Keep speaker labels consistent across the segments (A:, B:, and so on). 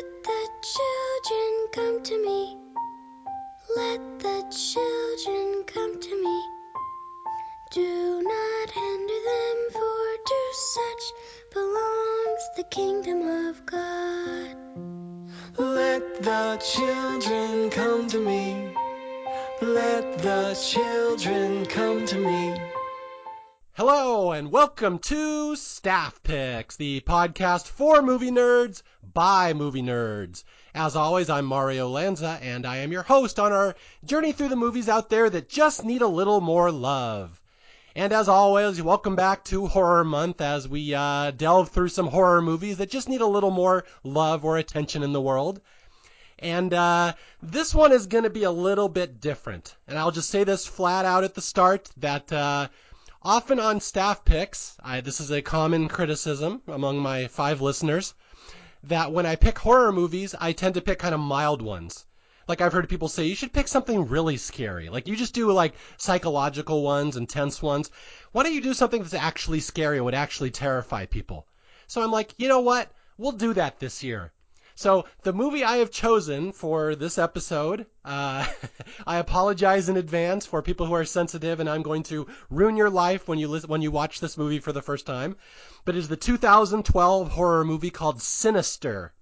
A: Let the children come to me. Let the children come to me. Do not hinder them, for to such belongs the kingdom of God.
B: Let the children come to me. Let the children come to me.
C: Hello and welcome to Staff Picks, the podcast for movie nerds by movie nerds. As always, I'm Mario Lanza and I am your host on our journey through the movies out there that just need a little more love. And as always, welcome back to Horror Month as we uh, delve through some horror movies that just need a little more love or attention in the world. And uh, this one is going to be a little bit different. And I'll just say this flat out at the start that uh, often on staff picks, I, this is a common criticism among my five listeners, that when I pick horror movies, I tend to pick kind of mild ones. Like I've heard people say, you should pick something really scary. Like you just do like psychological ones and tense ones. Why don't you do something that's actually scary and would actually terrify people? So I'm like, you know what? We'll do that this year. So the movie I have chosen for this episode, uh, I apologize in advance for people who are sensitive, and I'm going to ruin your life when you when you watch this movie for the first time. But it is the 2012 horror movie called Sinister,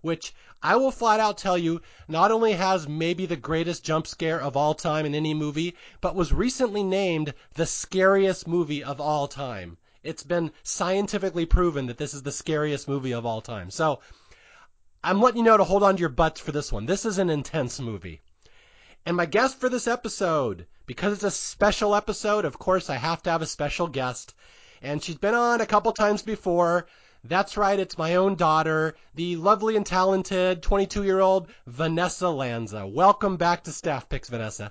C: which I will flat out tell you not only has maybe the greatest jump scare of all time in any movie, but was recently named the scariest movie of all time. It's been scientifically proven that this is the scariest movie of all time. So I'm letting you know to hold on to your butts for this one. This is an intense movie. And my guest for this episode, because it's a special episode, of course I have to have a special guest. And she's been on a couple times before. That's right, it's my own daughter, the lovely and talented 22 year old Vanessa Lanza. Welcome back to Staff Picks, Vanessa.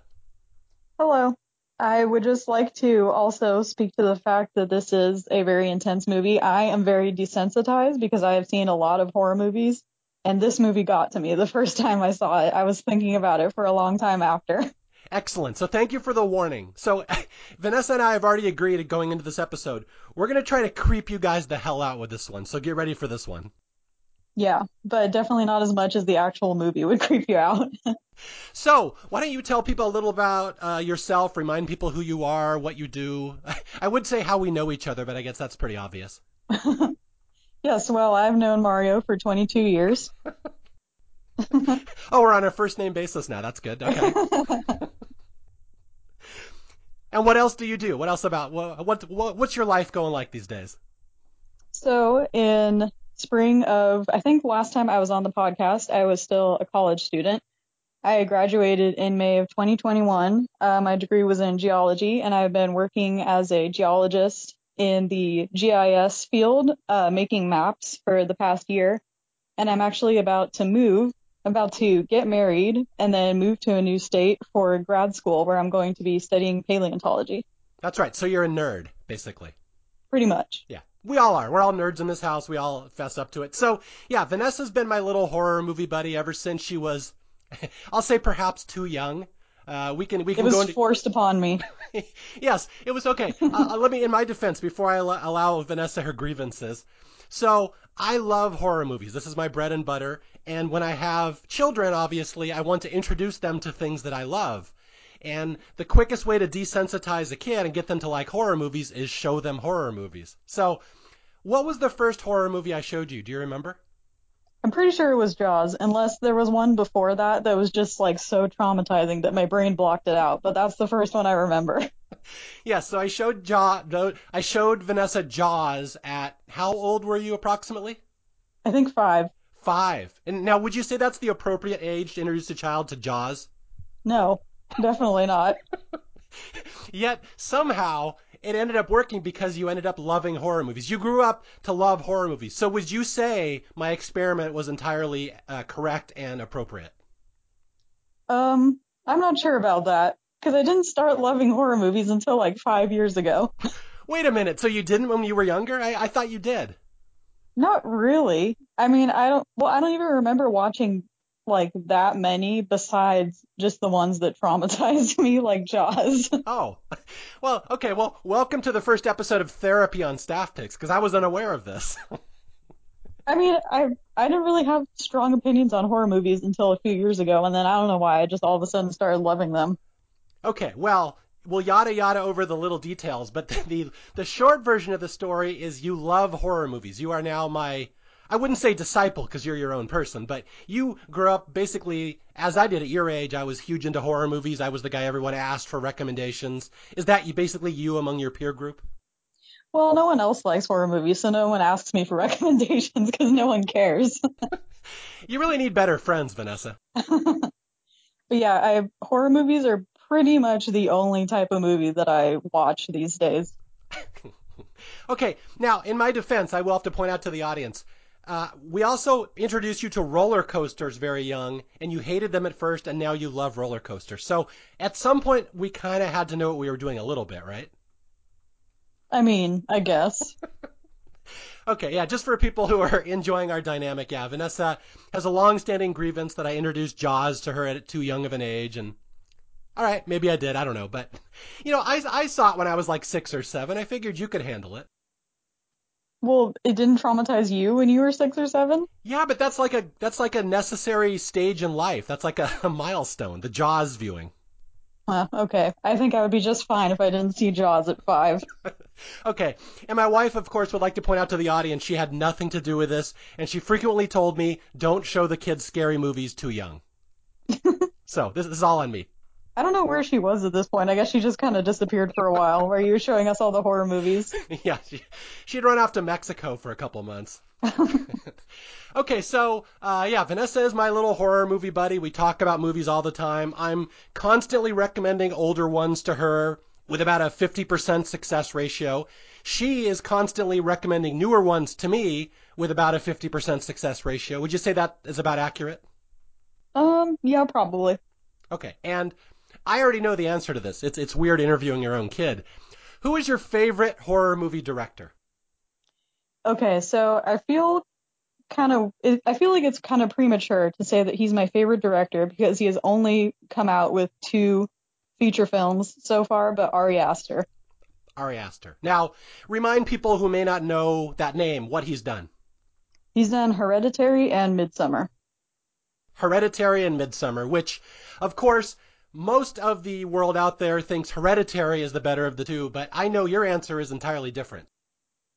D: Hello. I would just like to also speak to the fact that this is a very intense movie. I am very desensitized because I have seen a lot of horror movies and this movie got to me the first time I saw it. I was thinking about it for a long time after.
C: Excellent. So thank you for the warning. So Vanessa and I have already agreed going into this episode. We're going to try to creep you guys the hell out with this one. So get ready for this one.
D: Yeah, but definitely not as much as the actual movie would creep you out.
C: so, why don't you tell people a little about uh, yourself, remind people who you are, what you do? I would say how we know each other, but I guess that's pretty obvious.
D: Yes, well, I've known Mario for 22 years.
C: oh, we're on a first name basis now. That's good. Okay. and what else do you do? What else about what, what, what what's your life going like these days?
D: So, in spring of I think last time I was on the podcast, I was still a college student. I graduated in May of 2021. Uh, my degree was in geology, and I've been working as a geologist in the GIS field, uh, making maps for the past year. And I'm actually about to move, about to get married, and then move to a new state for grad school where I'm going to be studying paleontology.
C: That's right. So you're a nerd, basically.
D: Pretty much.
C: Yeah. We all are. We're all nerds in this house. We all fess up to it. So, yeah, Vanessa's been my little horror movie buddy ever since she was, I'll say perhaps too young. Uh, we can we can
D: it was
C: go into
D: forced upon me.
C: yes, it was okay. uh, uh let me, in my defense, before I al- allow Vanessa her grievances. So I love horror movies. This is my bread and butter. And when I have children, obviously, I want to introduce them to things that I love. And the quickest way to desensitize a kid and get them to like horror movies is show them horror movies. So, what was the first horror movie I showed you? Do you remember?
D: I'm pretty sure it was Jaws, unless there was one before that that was just like so traumatizing that my brain blocked it out. But that's the first one I remember.
C: yeah, so I showed Jaw, I showed Vanessa Jaws at how old were you approximately?
D: I think five.
C: Five. And now, would you say that's the appropriate age to introduce a child to Jaws?
D: No, definitely not.
C: Yet somehow it ended up working because you ended up loving horror movies. You grew up to love horror movies. So would you say my experiment was entirely uh, correct and appropriate?
D: Um, I'm not sure about that because I didn't start loving horror movies until like five years ago.
C: Wait a minute. So you didn't when you were younger? I, I thought you did.
D: Not really. I mean, I don't. Well, I don't even remember watching like that many besides just the ones that traumatized me like Jaws.
C: oh. Well, okay, well, welcome to the first episode of Therapy on Staff Picks because I was unaware of this.
D: I mean, I I didn't really have strong opinions on horror movies until a few years ago, and then I don't know why I just all of a sudden started loving them.
C: Okay, well, we'll yada yada over the little details, but the, the the short version of the story is you love horror movies. You are now my I wouldn't say disciple because you're your own person, but you grew up basically as I did at your age. I was huge into horror movies. I was the guy everyone asked for recommendations. Is that you basically you among your peer group?
D: Well, no one else likes horror movies, so no one asks me for recommendations because no one cares.
C: You really need better friends, Vanessa.
D: but yeah, I horror movies are pretty much the only type of movie that I watch these days.
C: Okay, now in my defense, I will have to point out to the audience. Uh, we also introduced you to roller coasters very young, and you hated them at first, and now you love roller coasters. So at some point, we kind of had to know what we were doing a little bit, right?
D: I mean, I guess.
C: Okay, yeah, just for people who are enjoying our dynamic, yeah, Vanessa has a long-standing grievance that I introduced Jaws to her at too young of an age, and all right, maybe I did, I don't know, but you know, I I saw it when I was like six or seven. I figured you could handle it.
D: Well, it didn't traumatize you when you were six or seven?
C: Yeah, but that's like a that's like a necessary stage in life. That's like a, a milestone, the Jaws viewing.
D: Huh, okay. I think I would be just fine if I didn't see Jaws at five.
C: Okay, and my wife, of course, would like to point out to the audience she had nothing to do with this, and she frequently told me, "Don't show the kids scary movies too young." so this, this is all on me.
D: I don't know where she was at this point. I guess she just kind of disappeared for a while, where you were showing us all the horror movies.
C: yeah, she, she'd run off to Mexico for a couple months. okay, so uh, yeah, Vanessa is my little horror movie buddy. We talk about movies all the time. I'm constantly recommending older ones to her with about a 50% success ratio. She is constantly recommending newer ones to me with about a 50% success ratio. Would you say that is about accurate?
D: Um, yeah, probably.
C: Okay, and I already know the answer to this. It's it's weird interviewing your own kid. Who is your favorite horror movie director?
D: Okay, so I feel kind of I feel like it's kind of premature to say that he's my favorite director because he has only come out with two feature films so far, but Ari Aster.
C: Ari Aster. Now, remind people who may not know that name what he's done.
D: He's done Hereditary and Midsommar.
C: Hereditary and Midsommar, which, of course, most of the world out there thinks Hereditary is the better of the two, but I know your answer is entirely different.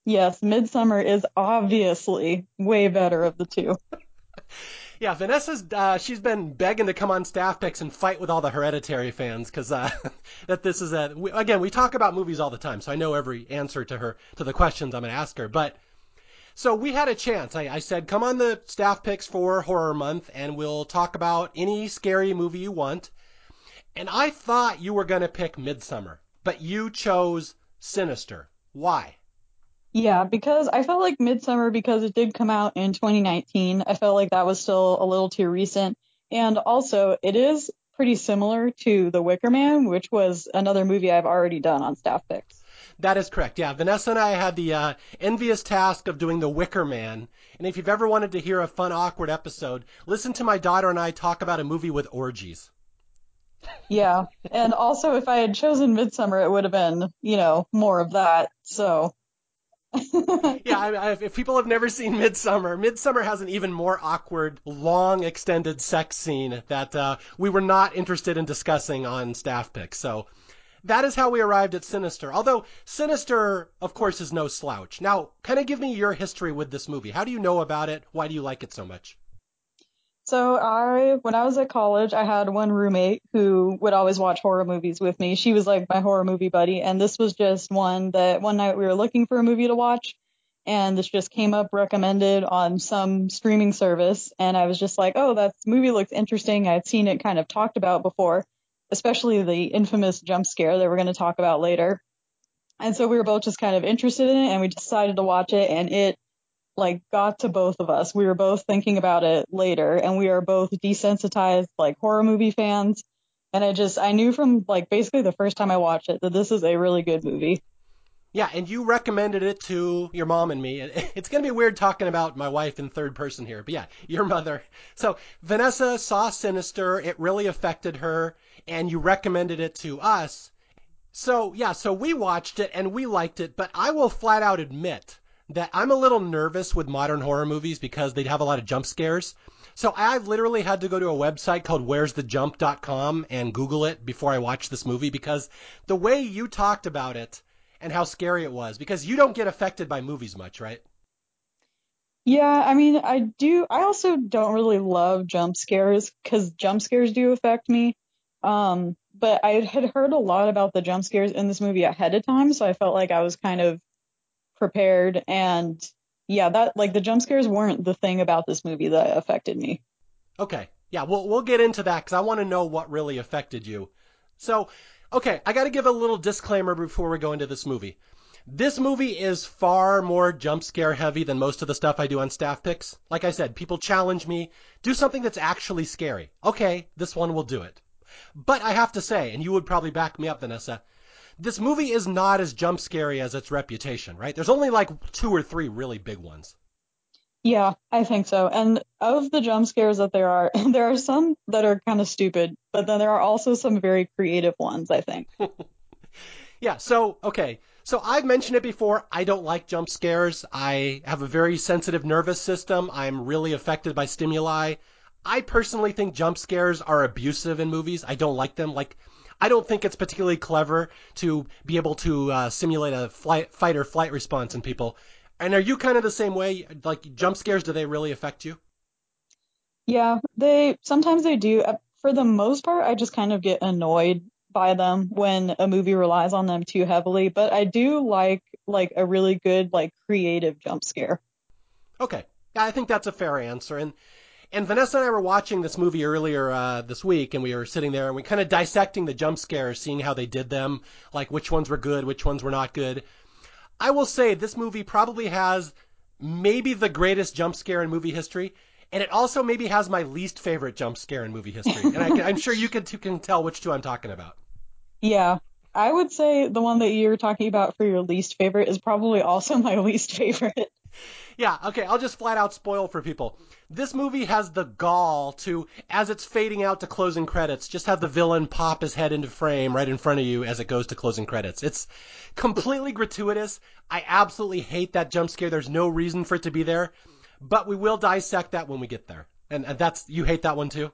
D: Yes, Midsommar is obviously way better of the two.
C: Yeah, Vanessa's uh, she's been begging to come on staff picks and fight with all the Hereditary fans because uh, that this is a we, again we talk about movies all the time, so I know every answer to her to the questions I'm going to ask her. But so we had a chance. I, I said come on the staff picks for Horror Month and we'll talk about any scary movie you want. And I thought you were going to pick Midsommar, but you chose Sinister. Why?
D: Yeah, because I felt like Midsommar, because it did come out in 2019, I felt like that was still a little too recent. And also, it is pretty similar to The Wicker Man, which was another movie I've already done on staff picks.
C: That is correct. Yeah, Vanessa and I had the uh, envious task of doing The Wicker Man. And if you've ever wanted to hear a fun, awkward episode, listen to my daughter and I talk about a movie with orgies.
D: Yeah, and also if I had chosen Midsommar, it would have been, you know, more of that. So
C: yeah, I, I, if people have never seen Midsommar, Midsommar has an even more awkward, long, extended sex scene that uh, we were not interested in discussing on staff picks. So that is how we arrived at Sinister. Although Sinister, of course, is no slouch. Now, kind of give me your history with this movie. How do you know about it? Why do you like it so much?
D: So I, when I was at college, I had one roommate who would always watch horror movies with me. She was like my horror movie buddy, and this was just one that one night we were looking for a movie to watch, and this just came up recommended on some streaming service, and I was just like, oh, that movie looks interesting. I'd seen it kind of talked about before, especially the infamous jump scare that we're going to talk about later. And so we were both just kind of interested in it, and we decided to watch it, and it like got to both of us. We were both thinking about it later and we are both desensitized like horror movie fans. And I just I knew from like basically the first time I watched it that this is a really good movie.
C: Yeah, and you recommended it to your mom and me. It's going to be weird talking about my wife in third person here, but yeah, your mother. So Vanessa saw Sinister. It really affected her, and you recommended it to us. So yeah, so we watched it and we liked it, but I will flat out admit that I'm a little nervous with modern horror movies because they have a lot of jump scares. So I've literally had to go to a website called where'sthejump.com and Google it before I watched this movie because the way you talked about it and how scary it was, because you don't get affected by movies much, right?
D: Yeah, I mean, I do. I also don't really love jump scares because jump scares do affect me. Um, but I had heard a lot about the jump scares in this movie ahead of time, so I felt like I was kind of prepared. And yeah, that like the jump scares weren't the thing about this movie that affected me.
C: Okay. Yeah, we'll we'll get into that because I want to know what really affected you. So, okay, I got to give a little disclaimer before we go into this movie. This movie is far more jump scare heavy than most of the stuff I do on staff picks. Like I said, people challenge me, do something that's actually scary. Okay, this one will do it. But I have to say, and you would probably back me up, Vanessa, this movie is not as jump scary as its reputation, right? There's only like two or three really big ones.
D: Yeah, I think so. And of the jump scares that there are, there are some that are kind of stupid, but then there are also some very creative ones, I think.
C: yeah, so, okay. So I've mentioned it before. I don't like jump scares. I have a very sensitive nervous system. I'm really affected by stimuli. I personally think jump scares are abusive in movies. I don't like them. Like, I don't think it's particularly clever to be able to uh, simulate a flight, fight or flight response in people. And are you kind of the same way? Like jump scares, do they really affect you?
D: Yeah, they sometimes they do. Uh, for the most part, I just kind of get annoyed by them when a movie relies on them too heavily, but I do like like a really good like creative jump scare.
C: Okay. I think that's a fair answer. And and Vanessa and I were watching this movie earlier uh, this week, and we were sitting there and we kind of dissecting the jump scares, seeing how they did them, like which ones were good, which ones were not good. I will say this movie probably has maybe the greatest jump scare in movie history, and it also maybe has my least favorite jump scare in movie history. And I, am sure you can, can tell which two I'm talking about.
D: Yeah. I would say the one that you're talking about for your least favorite is probably also my least favorite.
C: Yeah, okay, I'll just flat out spoil for people. This movie has the gall to, as it's fading out to closing credits, just have the villain pop his head into frame right in front of you as it goes to closing credits. It's completely gratuitous. I absolutely hate that jump scare. There's no reason for it to be there, but we will dissect that when we get there. And, and that's, you hate that one too?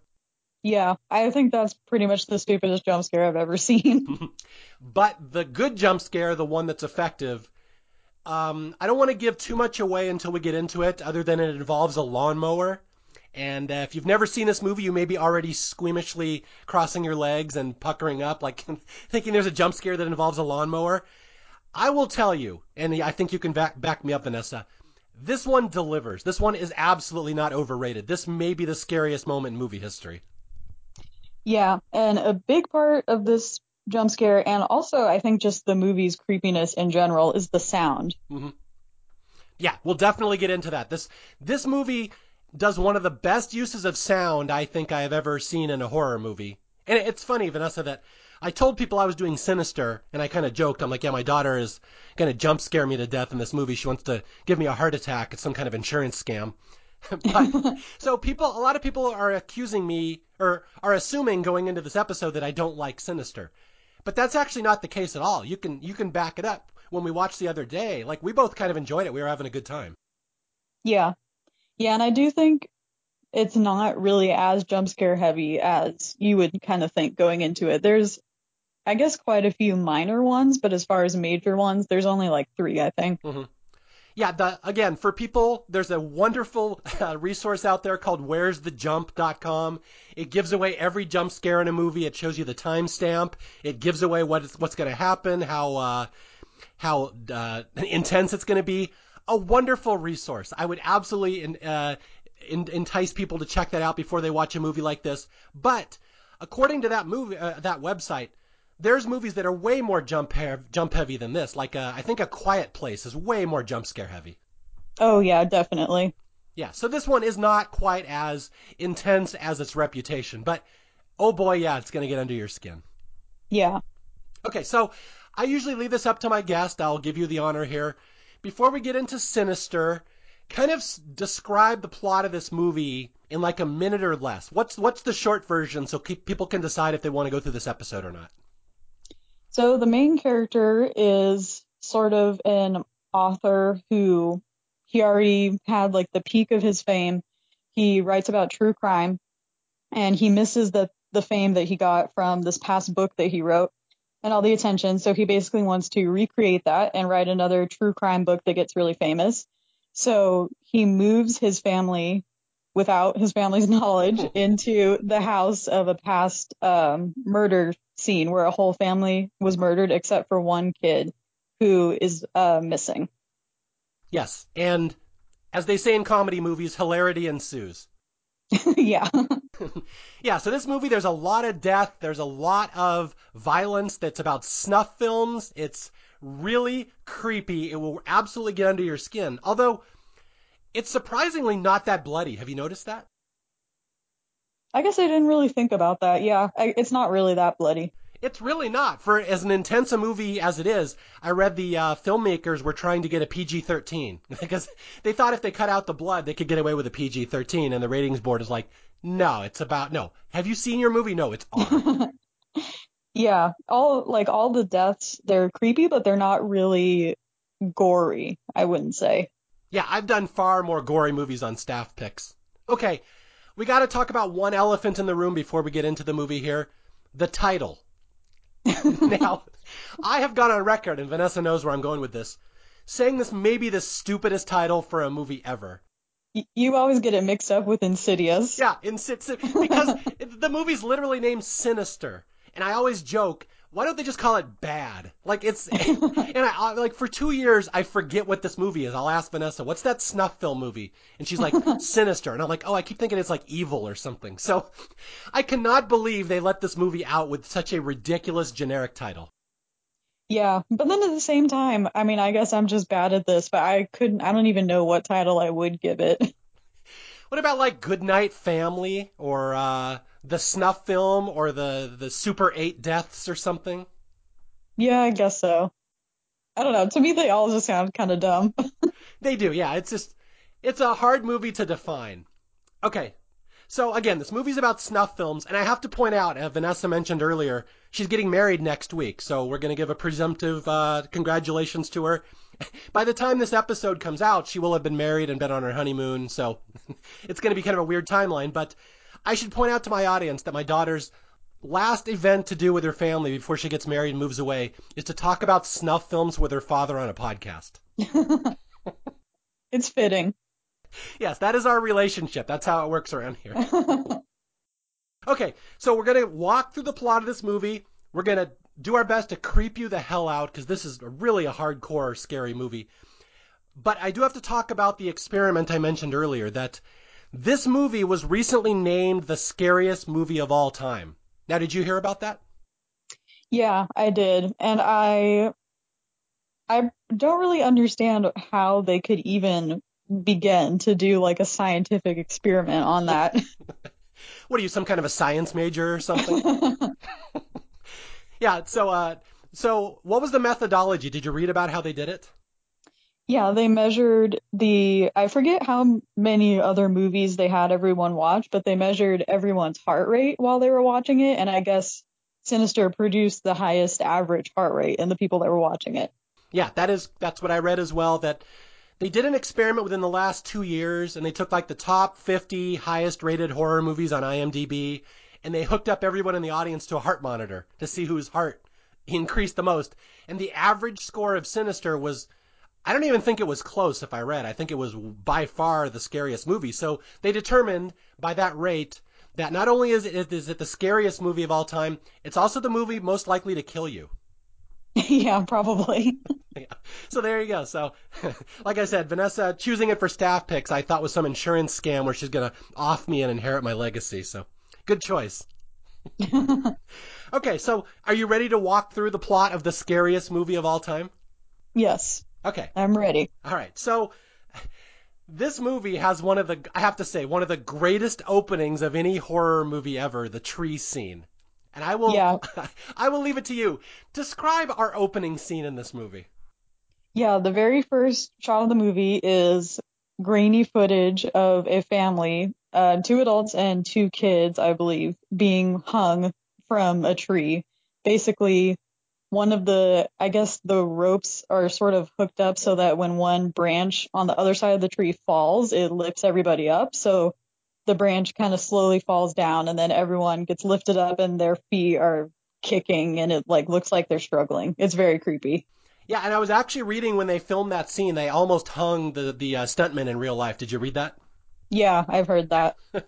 D: Yeah, I think that's pretty much the stupidest jump scare I've ever seen.
C: but the good jump scare, the one that's effective, um, I don't want to give too much away until we get into it, other than it involves a lawnmower. And uh, if you've never seen this movie, you may be already squeamishly crossing your legs and puckering up, like thinking there's a jump scare that involves a lawnmower. I will tell you, and I think you can back, back me up, Vanessa. This one delivers. This one is absolutely not overrated. This may be the scariest moment in movie history.
D: Yeah, and a big part of this jump scare, and also I think just the movie's creepiness in general, is the sound.
C: Mm-hmm. Yeah, we'll definitely get into that. This this movie does one of the best uses of sound I think I have ever seen in a horror movie. And it's funny, Vanessa, that I told people I was doing Sinister, and I kind of joked. I'm like, yeah, my daughter is going to jump scare me to death in this movie. She wants to give me a heart attack. It's some kind of insurance scam. but, so people, a lot of people are accusing me or are assuming going into this episode that I don't like Sinister. But that's actually not the case at all. You can you can back it up. When we watched the other day, like we both kind of enjoyed it. We were having a good time.
D: Yeah. Yeah, and I do think it's not really as jump scare heavy as you would kind of think going into it. There's I guess quite a few minor ones, but as far as major ones, there's only like 3, I think.
C: Mm-hmm yeah, the, again, for people, there's a wonderful uh, resource out there called where's the where'sthejump.com. It gives away every jump scare in a movie. It shows you the timestamp. It gives away what's, what's going to happen, how, uh, how, uh, intense it's going to be. A wonderful resource. I would absolutely, uh, entice people to check that out before they watch a movie like this. But, according to that movie, uh, that website, there's movies that are way more jump jump heavy than this. Like uh, I think A Quiet Place is way more jump scare heavy.
D: Oh yeah, definitely.
C: Yeah, so this one is not quite as intense as its reputation, but oh boy, yeah, it's going to get under your skin.
D: Yeah.
C: Okay, so I usually leave this up to my guest. I'll give you the honor here. Before we get into Sinister, kind of describe the plot of this movie in like a minute or less. What's what's the short version so people can decide if they want to go through this episode or not?
D: So the main character is sort of an author who he already had like the peak of his fame. He writes about true crime and he misses the the fame that he got from this past book that he wrote and all the attention. So he basically wants to recreate that and write another true crime book that gets really famous. So he moves his family without his family's knowledge into the house of a past um, murder scene where a whole family was murdered except for one kid who is uh, missing.
C: Yes, and as they say in comedy movies, hilarity ensues.
D: yeah.
C: yeah, so this movie, there's a lot of death, there's a lot of violence that's about snuff films. It's really creepy. It will absolutely get under your skin. Although, it's surprisingly not that bloody. Have you noticed that?
D: I guess I didn't really think about that. Yeah, I, it's not really that bloody.
C: It's really not. For as an intense a movie as it is, I read the uh, filmmakers were trying to get a PG-13 because they thought if they cut out the blood, they could get away with a PG-13, and the ratings board is like, no, it's about no. Have you seen your movie? No, it's R.
D: yeah, all like all the deaths, they're creepy, but they're not really gory. I wouldn't say.
C: Yeah, I've done far more gory movies on staff picks. Okay, we got to talk about one elephant in the room before we get into the movie here. The title. now, I have gone on record, and Vanessa knows where I'm going with this, saying this may be the stupidest title for a movie ever.
D: You always get it mixed up with Insidious.
C: Yeah, Insidious, because the movie's literally named Sinister. And I always joke, why don't they just call it bad? Like it's, and I like for two years I forget what this movie is. I'll ask Vanessa, what's that snuff film movie? And she's like, Sinister. And I'm like, oh, I keep thinking it's like evil or something. So I cannot believe they let this movie out with such a ridiculous generic title.
D: Yeah, but then at the same time, I mean, I guess I'm just bad at this, but I couldn't, I don't even know what title I would give it.
C: What about like Goodnight Family or uh, the snuff film or the the Super Eight Deaths or something?
D: Yeah, I guess so. I don't know. To me, they all just sound kind of dumb.
C: they do. Yeah, it's just it's a hard movie to define. Okay, so again, this movie's about snuff films, and I have to point out, as Vanessa mentioned earlier, she's getting married next week, so we're going to give a presumptive uh, congratulations to her. By the time this episode comes out, she will have been married and been on her honeymoon, so it's going to be kind of a weird timeline. But I should point out to my audience that my daughter's last event to do with her family before she gets married and moves away is to talk about snuff films with her father on a podcast.
D: it's fitting
C: yes, that is our relationship. That's how it works around here. okay, so we're going to walk through the plot of this movie. We're going to do our best to creep you the hell out because this is really a hardcore, scary movie. But I do have to talk about the experiment I mentioned earlier that this movie was recently named the scariest movie of all time. Now, did you hear about that?
D: Yeah, I did. And I I don't really understand how they could even begin to do like a scientific experiment on that.
C: what are you, some kind of a science major or something? yeah. So, uh, so what was the methodology? Did you read about how they did it?
D: Yeah, they measured the, I forget how many other movies they had everyone watch, but they measured everyone's heart rate while they were watching it. And I guess Sinister produced the highest average heart rate in the people that were watching it.
C: Yeah, that is, that's what I read as well, that they did an experiment within the last two years, and they took like the top 50 highest rated horror movies on IMDb, and they hooked up everyone in the audience to a heart monitor to see whose heart increased the most. And the average score of Sinister was, I don't even think it was close if I read. I think it was by far the scariest movie. So they determined by that rate that not only is it, is it the scariest movie of all time, it's also the movie most likely to kill you.
D: yeah, probably.
C: yeah. So there you go. So, like I said, Vanessa choosing it for staff picks, I thought was some insurance scam where she's gonna off me and inherit my legacy. So, good choice. okay, so are you ready to walk through the plot of the scariest movie of all time?
D: Yes.
C: Okay.
D: I'm ready.
C: All right. So, this movie has one of the, I have to say, one of the greatest openings of any horror movie ever, the tree scene. And I will
D: yeah.
C: I will leave it to you. Describe our opening scene in this movie.
D: Yeah, the very first shot of the movie is grainy footage of a family, uh, two adults and two kids, I believe, being hung from a tree. Basically, one of the, I guess the ropes are sort of hooked up so that when one branch on the other side of the tree falls, it lifts everybody up. So the branch kind of slowly falls down and then everyone gets lifted up and their feet are kicking and it like looks like they're struggling. It's very creepy.
C: Yeah, and I was actually reading when they filmed that scene, they almost hung the the uh, stuntman in real life. Did you read that?
D: Yeah, I've heard that.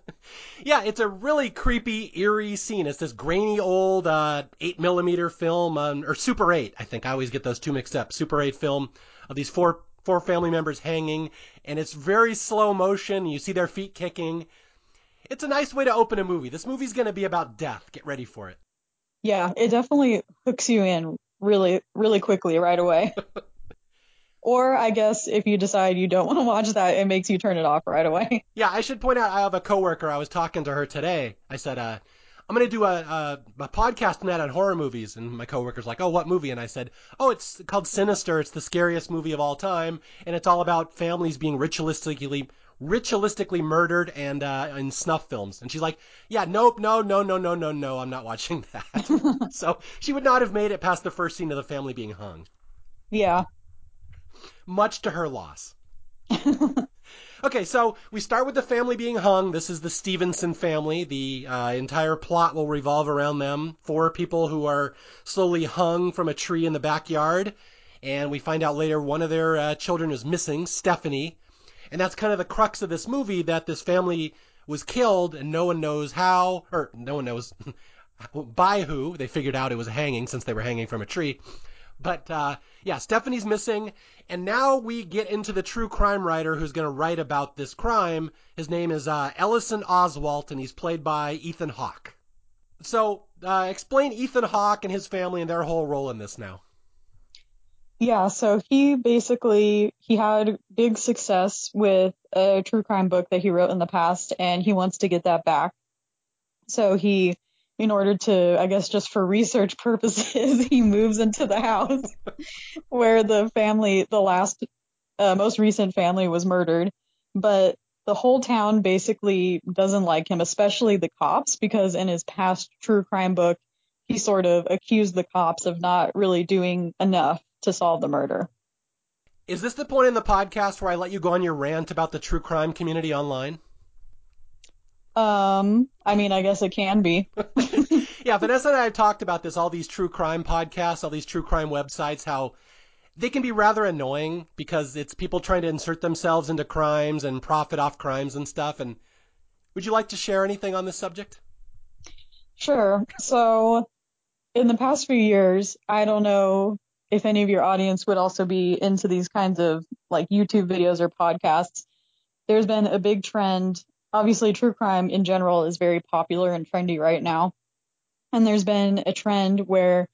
C: yeah, it's a really creepy, eerie scene. It's this grainy old uh, eight millimeter film, um, or Super 8. I think I always get those two mixed up. Super 8 film of these four four family members hanging, and it's very slow motion. You see their feet kicking. It's a nice way to open a movie. This movie's going to be about death. Get ready for it.
D: Yeah, it definitely hooks you in really, really quickly right away. or I guess if you decide you don't want to watch that, it makes you turn it off right away.
C: Yeah, I should point out I have a coworker. I was talking to her today. I said, uh, I'm going to do a, a, a podcast tonight on horror movies. And my coworker's like, oh, what movie? And I said, oh, it's called Sinister. It's the scariest movie of all time. And it's all about families being ritualistically ritualistically murdered and uh, in snuff films. And she's like, yeah, nope, no, no, no, no, no, no, I'm not watching that. so she would not have made it past the first scene of the family being hung.
D: Yeah.
C: Much to her loss. okay, so we start with the family being hung. This is the Stevenson family. The uh, entire plot will revolve around them. Four people who are slowly hung from a tree in the backyard. And we find out later one of their uh, children is missing, Stephanie. And that's kind of the crux of this movie that this family was killed and no one knows how, or no one knows by who. They figured out it was hanging since they were hanging from a tree. But uh, yeah, Stephanie's missing, and now we get into the true crime writer who's going to write about this crime. His name is uh, Ellison Oswalt, and he's played by Ethan Hawke. So uh, explain Ethan Hawke and his family and their whole role in this now.
D: Yeah, so he basically he had big success with a true crime book that he wrote in the past and he wants to get that back. So he in order to I guess just for research purposes, he moves into the house where the family the last uh, most recent family was murdered, but the whole town basically doesn't like him, especially the cops because in his past true crime book, he sort of accused the cops of not really doing enough to solve the murder.
C: Is this the point in the podcast where I let you go on your rant about the true crime community online?
D: Um, I mean, I guess it can be.
C: yeah, Vanessa and I have talked about this, all these true crime podcasts, all these true crime websites, how they can be rather annoying because it's people trying to insert themselves into crimes and profit off crimes and stuff. And would you like to share anything on this subject?
D: Sure. So, in the past few years, I don't know if any of your audience would also be into these kinds of like YouTube videos or podcasts, there's been a big trend. Obviously, true crime in general is very popular and trendy right now. And there's been a trend where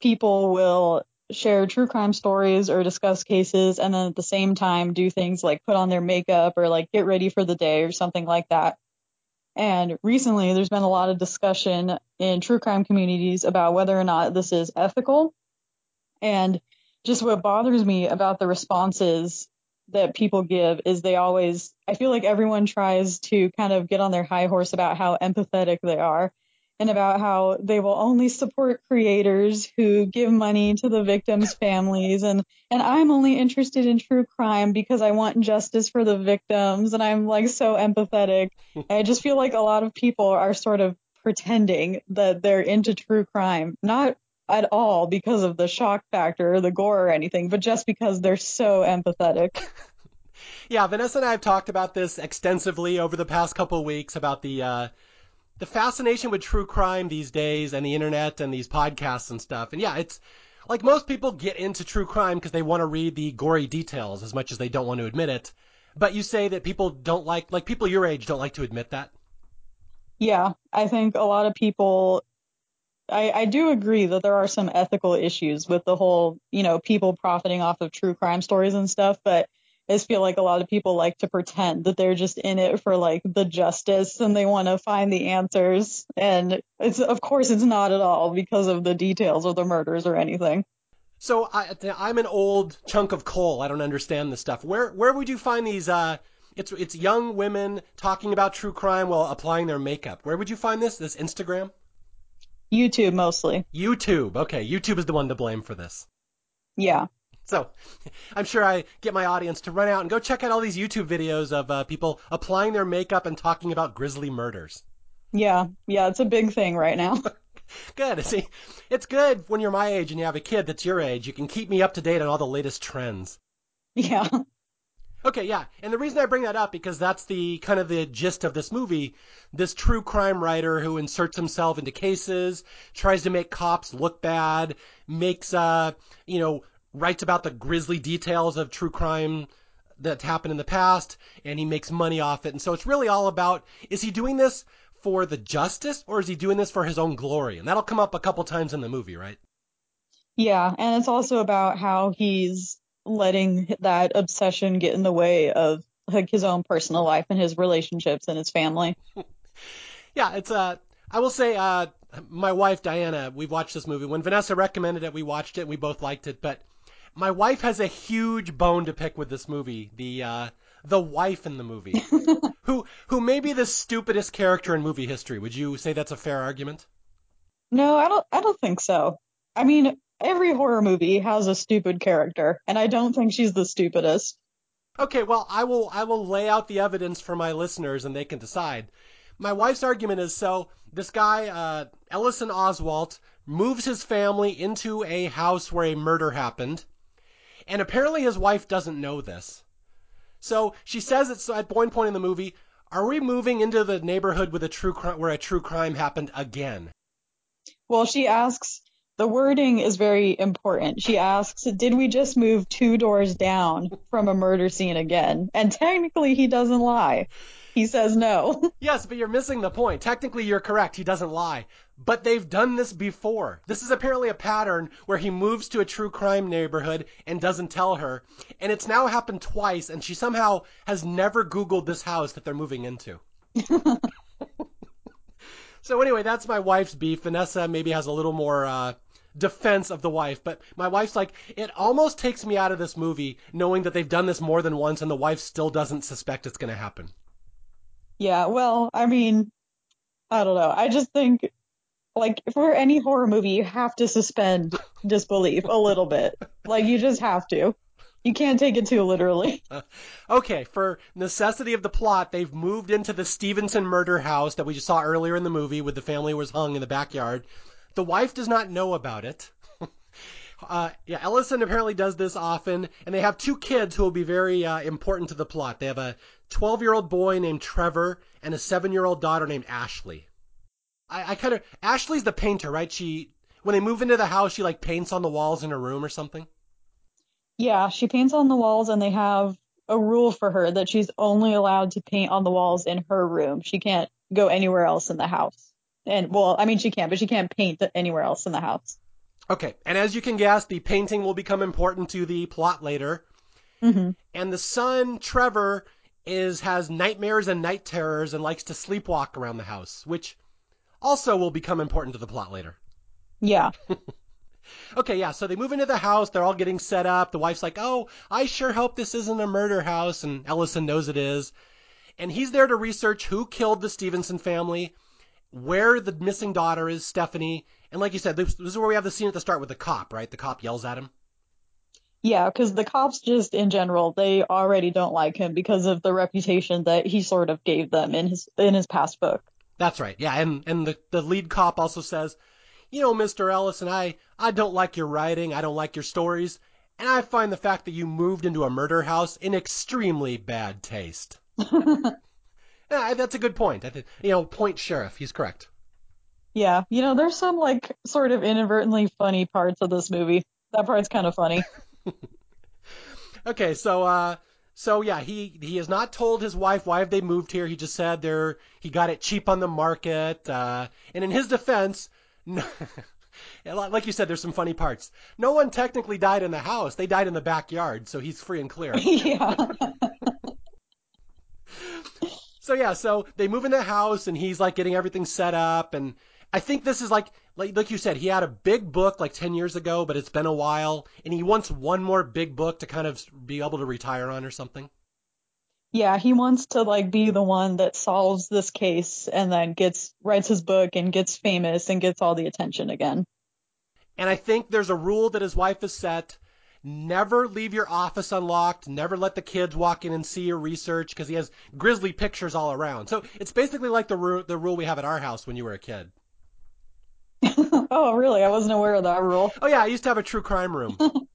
D: people will share true crime stories or discuss cases and then at the same time do things like put on their makeup or like get ready for the day or something like that. And recently there's been a lot of discussion in true crime communities about whether or not this is ethical and just what bothers me about the responses that people give is they always, I feel like everyone tries to kind of get on their high horse about how empathetic they are and about how they will only support creators who give money to the victims' families and and I'm only interested in true crime because I want justice for the victims and I'm like so empathetic. I just feel like a lot of people are sort of pretending that they're into true crime, not at all because of the shock factor or the gore or anything, but just because they're so empathetic.
C: yeah, Vanessa and I have talked about this extensively over the past couple of weeks about the uh, the fascination with true crime these days and the internet and these podcasts and stuff. And yeah, it's like most people get into true crime because they want to read the gory details as much as they don't want to admit it. But you say that people don't like like people your age don't like to admit that.
D: Yeah, I think a lot of people I, I do agree that there are some ethical issues with the whole, you know, people profiting off of true crime stories and stuff, but I just feel like a lot of people like to pretend that they're just in it for like the justice and they want to find the answers. And it's, of course, it's not at all because of the details of the murders or anything.
C: So I, I'm an old chunk of coal. I don't understand this stuff. Where where would you find these? Uh, it's it's young women talking about true crime while applying their makeup. Where would you find this? This Instagram?
D: YouTube mostly.
C: YouTube. Okay, YouTube is the one to blame for this.
D: Yeah.
C: So, I'm sure I get my audience to run out and go check out all these YouTube videos of uh, people applying their makeup and talking about grisly murders.
D: Yeah. Yeah. It's a big thing right now.
C: Good. See, it's good when you're my age and you have a kid that's your age. You can keep me up to date on all the latest trends.
D: yeah.
C: Okay, yeah. And the reason I bring that up because that's the kind of the gist of this movie. This true crime writer who inserts himself into cases, tries to make cops look bad, makes uh, you know, writes about the grisly details of true crime that's happened in the past and he makes money off it. And so it's really all about is he doing this for the justice or is he doing this for his own glory? And that'll come up a couple times in the movie, right?
D: Yeah. And it's also about how he's letting that obsession get in the way of like his own personal life and his relationships and his family.
C: Yeah, it's uh I will say uh my wife Diana, we've watched this movie. When Vanessa recommended it, we watched it and we both liked it, but my wife has a huge bone to pick with this movie. The uh the wife in the movie. who who may be the stupidest character in movie history. Would you say that's a fair argument?
D: No, I don't I don't think so. I mean, every horror movie has a stupid character, and I don't think she's the stupidest.
C: Okay, well, I will I will lay out the evidence for my listeners and they can decide. My wife's argument is so this guy uh, Ellison Oswalt moves his family into a house where a murder happened, and apparently his wife doesn't know this. So she says it's at one point in the movie, "Are we moving into the neighborhood with a true where a true crime happened again?"
D: Well, she asks, the wording is very important. She asks, did we just move two doors down from a murder scene again? And technically, he doesn't lie. He says no.
C: Yes, but you're missing the point. Technically, you're correct. He doesn't lie. But they've done this before. This is apparently a pattern where he moves to a true crime neighborhood and doesn't tell her. And it's now happened twice, and she somehow has never Googled this house that they're moving into. so, anyway, that's my wife's beef. Vanessa maybe has a little more uh, defense of the wife, but my wife's like, it almost takes me out of this movie knowing that they've done this more than once and the wife still doesn't suspect it's going to happen.
D: Yeah, well, I mean, I don't know. I just think, like, for any horror movie, you have to suspend disbelief a little bit. Like, you just have to. You can't take it too literally.
C: Okay, for necessity of the plot, they've moved into the Stevenson murder house that we just saw earlier in the movie with the family was hung in the backyard. The wife does not know about it. Uh, yeah, Ellison apparently does this often, and they have two kids who will be very uh, important to the plot. They have a 12 year old boy named Trevor and a 7 year old daughter named Ashley. I, I kind of Ashley's the painter, right? She when they move into the house, she like paints on the walls in her room or something.
D: Yeah, she paints on the walls, and they have a rule for her that she's only allowed to paint on the walls in her room. She can't go anywhere else in the house. And, well, I mean, she can, but she can't paint anywhere else in the house.
C: Okay, and as you can guess, the painting will become important to the plot later.
D: hmm
C: And the son, Trevor, is has nightmares and night terrors and likes to sleepwalk around the house, which also will become important to the plot later.
D: Yeah.
C: Okay, yeah, so they move into the house, they're all getting set up. The wife's like, "Oh, I sure hope this isn't a murder house," and Ellison knows it is. And he's there to research who killed the Stevenson family, where the missing daughter is, Stephanie. And like you said, this, this is where we have the scene at the start with the cop, right? The cop yells at him.
D: Yeah, because the cops just in general, they already don't like him because of the reputation that he sort of gave them in his in his past book.
C: That's right. Yeah, and and the the lead cop also says, "You know, Mr. Ellison, I I don't like your writing, I don't like your stories, and I find the fact that you moved into a murder house in extremely bad taste." Yeah, that's a good point. I think, you know, point sheriff, he's correct.
D: Yeah, you know, there's some like sort of inadvertently funny parts of this movie. That part's kind of funny.
C: Okay, so uh so yeah, he he has not told his wife why have they moved here. He just said they're he got it cheap on the market. Uh and in his defense, no, like you said there's some funny parts. No one technically died in the house. They died in the backyard, so he's free and clear.
D: yeah.
C: So yeah, so they move in the house and he's like getting everything set up and I think this is like like like you said, he had a big book like 10 years ago, but it's been a while and he wants one more big book to kind of be able to retire on or something.
D: Yeah, he wants to like be the one that solves this case and then gets writes his book and gets famous and gets all the attention again.
C: And I think there's a rule that his wife has set. Never leave your office unlocked. Never let the kids walk in and see your research because he has grisly pictures all around. So it's basically like the, ru- the rule we have at our house when you were a kid.
D: oh, really? I wasn't aware of that rule.
C: Oh, yeah, I used to have a true crime room.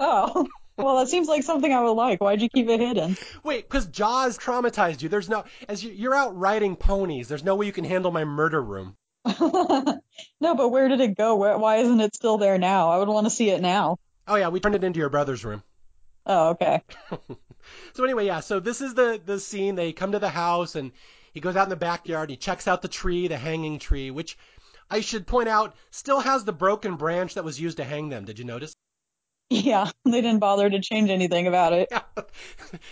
D: Oh, well, that seems like something I would like. Why'd you keep it hidden?
C: Wait, because Jaws traumatized you. There's no, as you, you're out riding ponies, there's no way you can handle my murder room.
D: no, but where did it go? Where, why isn't it still there now? I would want to see it now.
C: Oh, yeah, we turned it into your brother's room.
D: Oh, okay.
C: So anyway, yeah, so this is the, the scene. They come to the house and he goes out in the backyard. He checks out the tree, the hanging tree, which I should point out still has the broken branch that was used to hang them. Did you notice?
D: Yeah, they didn't bother to change anything about it.
C: Yeah.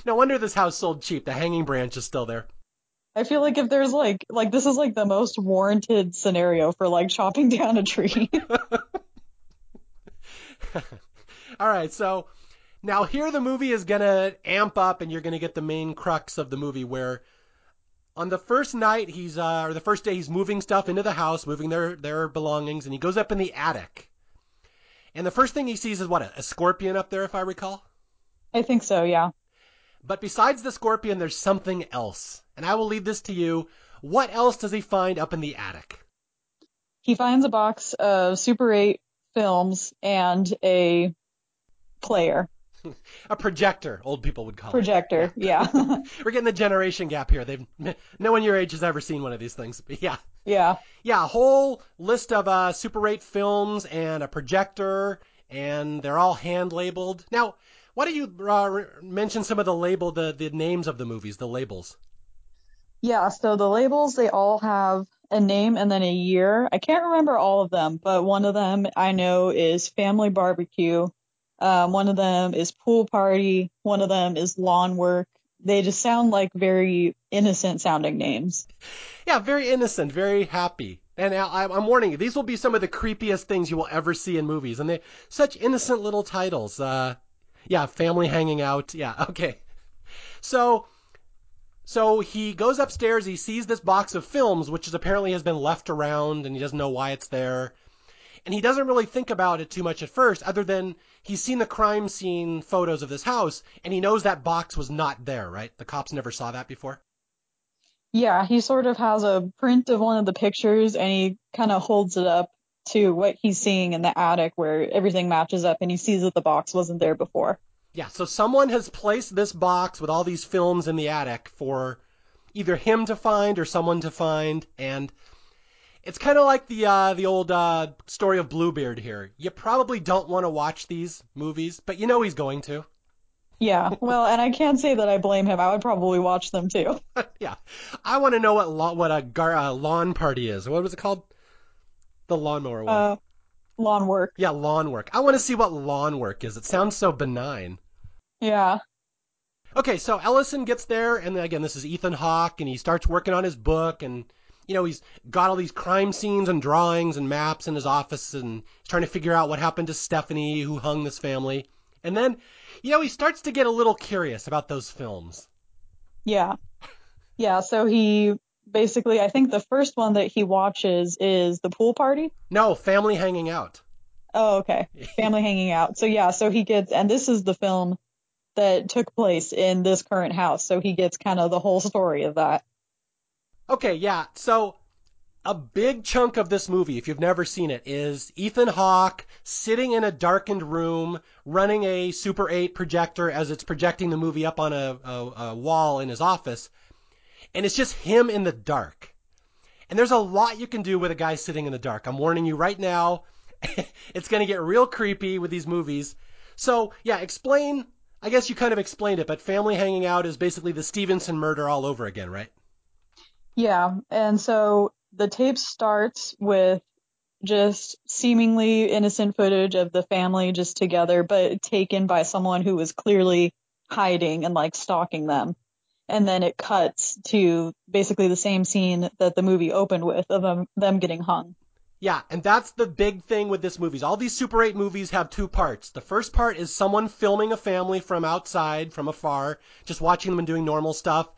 C: no wonder this house sold cheap. The hanging branch is still there.
D: I feel like if there's like like this is like the most warranted scenario for like chopping down a tree.
C: All right, so now here the movie is gonna amp up, and you're gonna get the main crux of the movie where. On the first night, he's uh, or the first day, he's moving stuff into the house, moving their their belongings, and he goes up in the attic. And the first thing he sees is what a, a scorpion up there, if I recall.
D: I think so, yeah.
C: But besides the scorpion, there's something else, and I will leave this to you. What else does he find up in the attic?
D: He finds a box of Super 8 films and a player,
C: A projector, old people would call
D: projector. Yeah.
C: We're getting the generation gap here. They've no one your age has ever seen one of these things. But yeah.
D: yeah.
C: Yeah, a whole list of uh, Super 8 films and a projector, and they're all hand labeled. Now, why don't you uh, mention some of the label, the, the names of the movies, the labels?
D: Yeah, so the labels, they all have a name and then a year. I can't remember all of them, but one of them I know is Family Barbecue. Um, one of them is Pool Party. One of them is Lawn Work. They just sound like very innocent sounding names.
C: Yeah, very innocent, very happy. And I, I'm warning you, these will be some of the creepiest things you will ever see in movies, and they such innocent little titles. Uh, yeah, family hanging out. Yeah, okay. So, so he goes upstairs. He sees this box of films, which is apparently has been left around, and he doesn't know why it's there. And he doesn't really think about it too much at first, other than he's seen the crime scene photos of this house, and he knows that box was not there. Right? The cops never saw that before.
D: Yeah, he sort of has a print of one of the pictures and he kind of holds it up to what he's seeing in the attic where everything matches up and he sees that the box wasn't there before.
C: Yeah, so someone has placed this box with all these films in the attic for either him to find or someone to find, and it's kind of like the uh, the old uh, story of Bluebeard here. You probably don't want to watch these movies, but you know he's going to.
D: Yeah, well, and I can't say that I blame him. I would probably watch them too.
C: yeah, I want to know what lo- what a gar- uh, lawn party is. What was it called? The lawnmower one.
D: Uh, lawn work.
C: yeah, lawn work. I want to see what lawn work is. It sounds so benign.
D: Yeah.
C: Okay, so Ellison gets there, and again, this is Ethan Hawke, and he starts working on his book, and you know he's got all these crime scenes and drawings and maps in his office, and he's trying to figure out what happened to Stephanie, who hung this family, and then, you know, he starts to get a little curious about those films.
D: Yeah. Yeah, so he basically, I think the first one that he watches is the pool party.
C: No, family hanging out.
D: Oh, okay. Family hanging out. So yeah, so he gets, and this is the film that took place in this current house. So he gets kind of the whole story of that.
C: Okay, yeah. So a big chunk of this movie, if you've never seen it, is Ethan Hawke sitting in a darkened room, running a Super 8 projector as it's projecting the movie up on a, a, a wall in his office, and it's just him in the dark. And there's a lot you can do with a guy sitting in the dark. I'm warning you right now. it's going to get real creepy with these movies. So, yeah, explain. I guess you kind of explained it, but family hanging out is basically the Stevenson murder all over again, right?
D: Yeah, and so the tape starts with just seemingly innocent footage of the family just together, but taken by someone who was clearly hiding and like stalking them. And then it cuts to basically the same scene that the movie opened with of them, them getting hung.
C: Yeah, and that's the big thing with this movie. All these Super 8 movies have two parts. The first part is someone filming a family from outside, from afar, just watching them and doing normal stuff.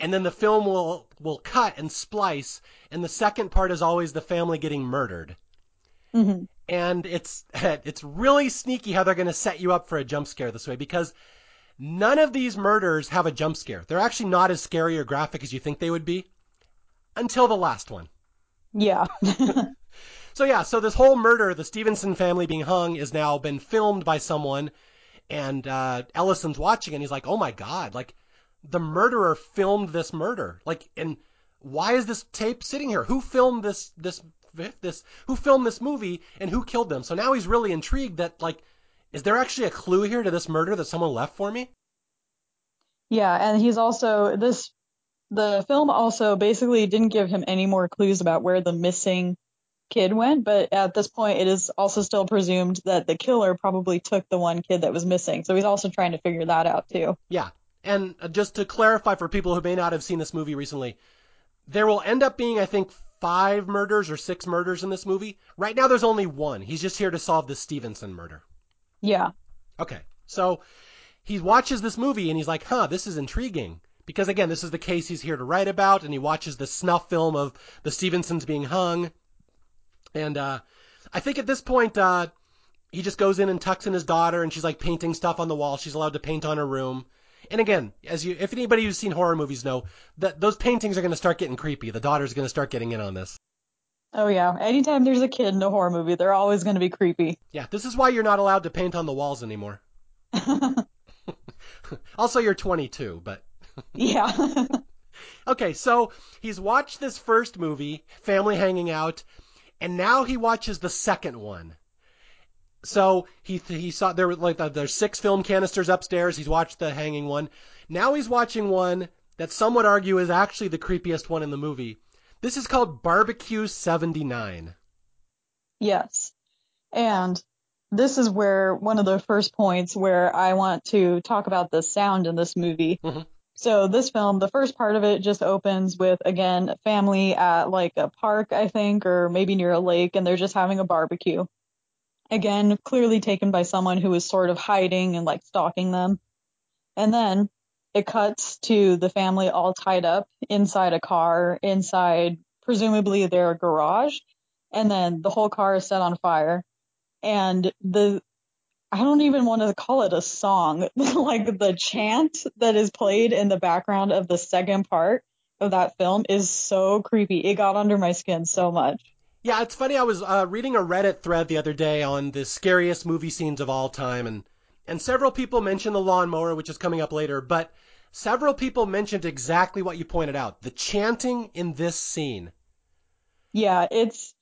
C: And then the film will will cut and splice, and the second part is always the family getting murdered.
D: hmm
C: And it's it's really sneaky how they're going to set you up for a jump scare this way because none of these murders have a jump scare. They're actually not as scary or graphic as you think they would be until the last one.
D: Yeah.
C: So yeah, so this whole murder, the Stevenson family being hung, is now been filmed by someone, and uh, Ellison's watching, and he's like, "Oh my god! Like, the murderer filmed this murder. Like, and why is this tape sitting here? Who filmed this? This? This? Who filmed this movie? And who killed them?" So now he's really intrigued that like, is there actually a clue here to this murder that someone left for me?
D: yeah, and he's also this the film also basically didn't give him any more clues about where the missing kid went, but at this point it is also still presumed that the killer probably took the one kid that was missing. So he's also trying to figure that out too.
C: Yeah. And uh, just to clarify for people who may not have seen this movie recently, there will end up being, I think, five murders or six murders in this movie. Right now, there's only one. He's just here to solve the Stevenson murder.
D: Yeah.
C: Okay. So he watches this movie and he's like, huh, this is intriguing. Because again, this is the case he's here to write about, and he watches the snuff film of the Stevensons being hung. And uh, I think at this point, uh, he just goes in and tucks in his daughter, and she's like painting stuff on the wall. She's allowed to paint on her room. And again, as you, if anybody who's seen horror movies know, that those paintings are going to start getting creepy. The daughter's going to start getting in on this.
D: Oh yeah. Anytime there's a kid in a horror movie, they're always going to be creepy.
C: Yeah, this is why you're not allowed to paint on the walls anymore. also, you're 22, but
D: yeah.
C: okay. So he's watched this first movie, Family Hanging Out, and now he watches the second one. So he he saw there were like there's six film canisters upstairs. He's watched the hanging one. Now he's watching one that some would argue is actually the creepiest one in the movie. This is called Barbecue 79.
D: yes. And this is where one of the first points where I want to talk about the sound in this movie.
C: Mhm.
D: So this film, the first part of it just opens with again a family at like a park, I think, or maybe near a lake, and they're just having a barbecue. Again, clearly taken by someone who is sort of hiding and like stalking them. And then it cuts to the family all tied up inside a car, inside presumably their garage, and then the whole car is set on fire. And the I don't even want to call it a song. like the chant that is played in the background of the second part of that film is so creepy. It got under my skin so much.
C: Yeah, it's funny. I was uh, reading a Reddit thread the other day on the scariest movie scenes of all time, and and several people mentioned the lawnmower, which is coming up later, but several people mentioned exactly what you pointed out: the chanting in this scene.
D: Yeah, it's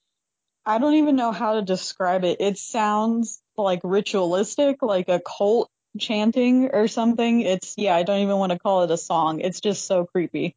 D: I don't even know how to describe it. It sounds like ritualistic, like a cult chanting or something. It's yeah, I don't even want to call it a song. It's just so creepy.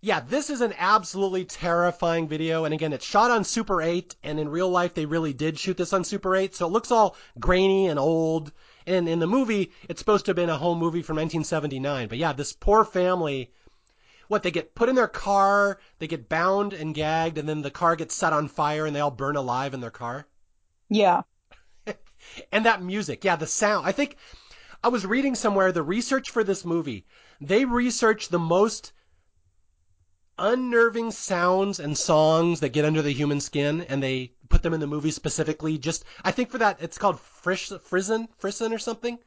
C: Yeah, this is an absolutely terrifying video, and again, it's shot on Super 8, and in real life, they really did shoot this on Super 8, so it looks all grainy and old. And in the movie, it's supposed to have been a home movie from 1979, but yeah, this poor family. What, they get put in their car, they get bound and gagged, and then the car gets set on fire and they all burn alive in their car?
D: Yeah.
C: And that music, yeah, the sound. I think I was reading somewhere the research for this movie. They researched the most unnerving sounds and songs that get under the human skin, and they put them in the movie specifically. Just I think for that it's called frish, frizzen, frisson or something,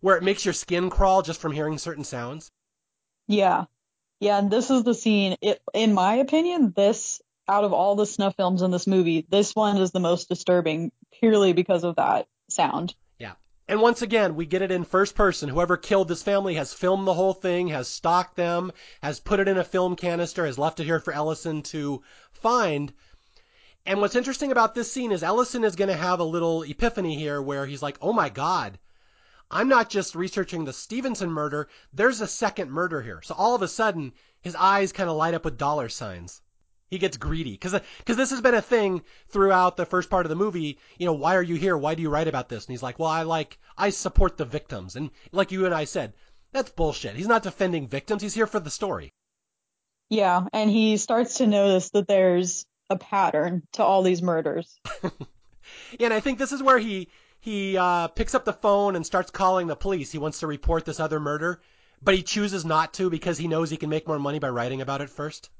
C: where it makes your skin crawl just from hearing certain sounds.
D: Yeah. Yeah, and this is the scene. It, in my opinion, this out of all the snuff films in this movie, this one is the most disturbing purely because of that sound.
C: Yeah. And once again, we get it in first person. Whoever killed this family has filmed the whole thing, has stalked them, has put it in a film canister, has left it here for Ellison to find. And what's interesting about this scene is Ellison is going to have a little epiphany here where he's like, oh my God, I'm not just researching the Stevenson murder, there's a second murder here. So all of a sudden, his eyes kind of light up with dollar signs. He gets greedy because because this has been a thing throughout the first part of the movie. You know, why are you here? Why do you write about this? And he's like, well, I like I support the victims, and like you and I said, that's bullshit. He's not defending victims. He's here for the story.
D: Yeah, and he starts to notice that there's a pattern to all these murders.
C: yeah, and I think this is where he he uh, picks up the phone and starts calling the police. He wants to report this other murder, but he chooses not to because he knows he can make more money by writing about it first.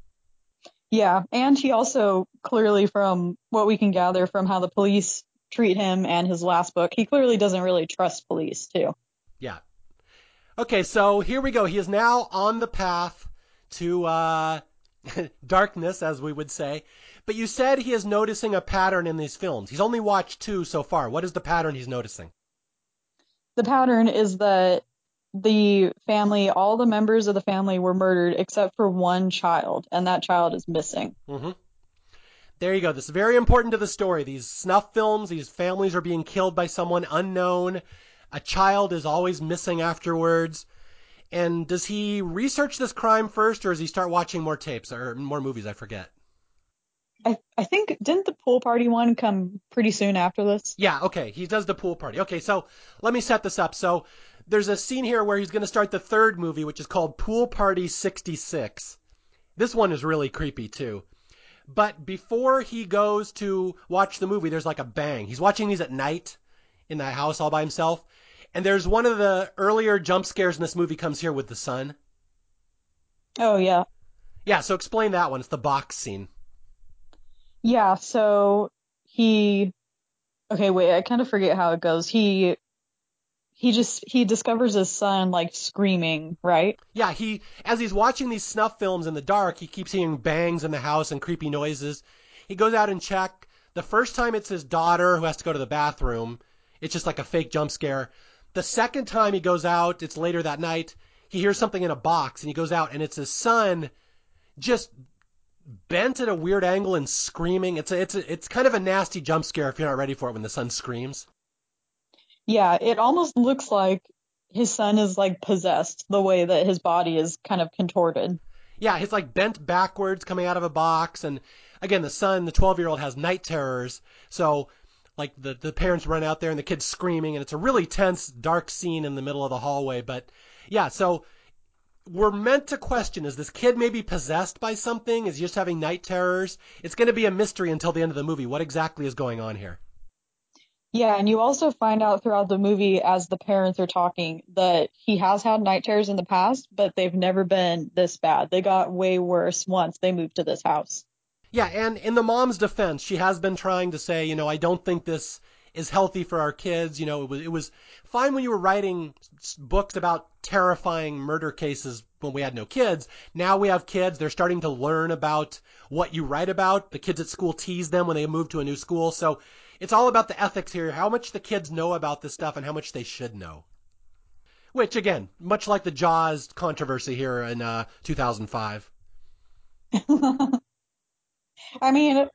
D: Yeah, and he also clearly, from what we can gather from how the police treat him and his last book, he clearly doesn't really trust police too.
C: Yeah. Okay, so here we go. He is now on the path to uh, darkness, as we would say. But you said he is noticing a pattern in these films. He's only watched two so far. What is the pattern he's noticing?
D: The pattern is that the family, all the members of the family were murdered except for one child, and that child is missing.
C: Mm-hmm. There you go. This is very important to the story. These snuff films, these families are being killed by someone unknown. A child is always missing afterwards. And does he research this crime first, or does he start watching more tapes or more movies? I forget.
D: I, I think didn't the pool party one come pretty soon after this?
C: Yeah, okay. He does the pool party. Okay, so let me set this up. So there's a scene here where he's going to start the third movie, which is called Pool Party 66. This one is really creepy too. But before he goes to watch the movie, there's like a bang. He's watching these at night in that house all by himself. And there's one of the earlier jump scares in this movie comes here with the sun.
D: Oh, yeah.
C: Yeah, so explain that one. It's the box scene.
D: Yeah, so he. Okay, wait, I kind of forget how it goes. He he just he discovers his son like screaming, right?
C: Yeah, he as he's watching these snuff films in the dark, he keeps hearing bangs in the house and creepy noises. He goes out and check. The first time it's his daughter who has to go to the bathroom. It's just like a fake jump scare. The second time he goes out, it's later that night. He hears something in a box and he goes out and it's his son just bent at a weird angle and screaming. It's a, it's a, it's kind of a nasty jump scare if you're not ready for it when the son screams.
D: Yeah, it almost looks like his son is like possessed the way that his body is kind of contorted.
C: Yeah, he's like bent backwards coming out of a box and again the son, the 12-year-old has night terrors. So like the the parents run out there and the kid's screaming and it's a really tense dark scene in the middle of the hallway, but yeah, so we're meant to question is this kid maybe possessed by something? Is he just having night terrors? It's going to be a mystery until the end of the movie. What exactly is going on here?
D: Yeah, and you also find out throughout the movie as the parents are talking that he has had night terrors in the past, but they've never been this bad. They got way worse once they moved to this house.
C: Yeah, and in the mom's defense, she has been trying to say, you know, I don't think this is healthy for our kids. You know, it was, it was fine when you were writing books about terrifying murder cases when we had no kids. Now we have kids. They're starting to learn about what you write about. The kids at school tease them when they move to a new school. So it's all about the ethics here, how much the kids know about this stuff and how much they should know. Which, again, much like the Jaws controversy here in uh, 2005.
D: I mean,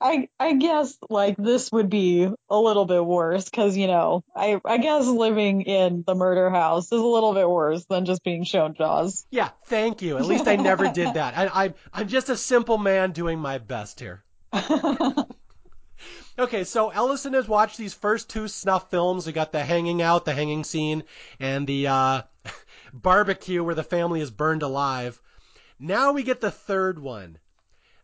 D: I I guess like this would be a little bit worse because you know I I guess living in the murder house is a little bit worse than just being shown Jaws.
C: Yeah, thank you. At least I never did that. I, I I'm just a simple man doing my best here. Okay, so Ellison has watched these first two snuff films. We got the hanging out, the hanging scene, and the uh, barbecue where the family is burned alive. Now we get the third one.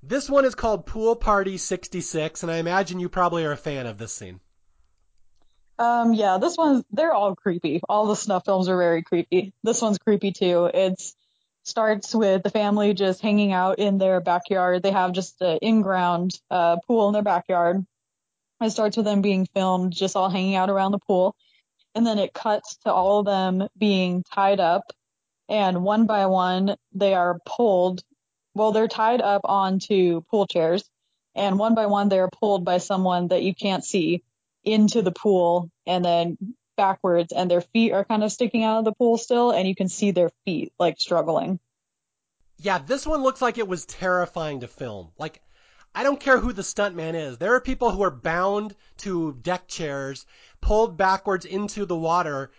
C: This one is called Pool Party 66, and I imagine you probably are a fan of this scene.
D: Um, yeah, this one, they're all creepy. All the snuff films are very creepy. This one's creepy too. It's starts with the family just hanging out in their backyard. They have just an in-ground uh, pool in their backyard. It starts with them being filmed just all hanging out around the pool. And then it cuts to all of them being tied up. And one by one, they are pulled. Well, they're tied up onto pool chairs. And one by one, they're pulled by someone that you can't see into the pool and then backwards. And their feet are kind of sticking out of the pool still. And you can see their feet like struggling.
C: Yeah, this one looks like it was terrifying to film. Like, I don't care who the stuntman is. There are people who are bound to deck chairs, pulled backwards into the water,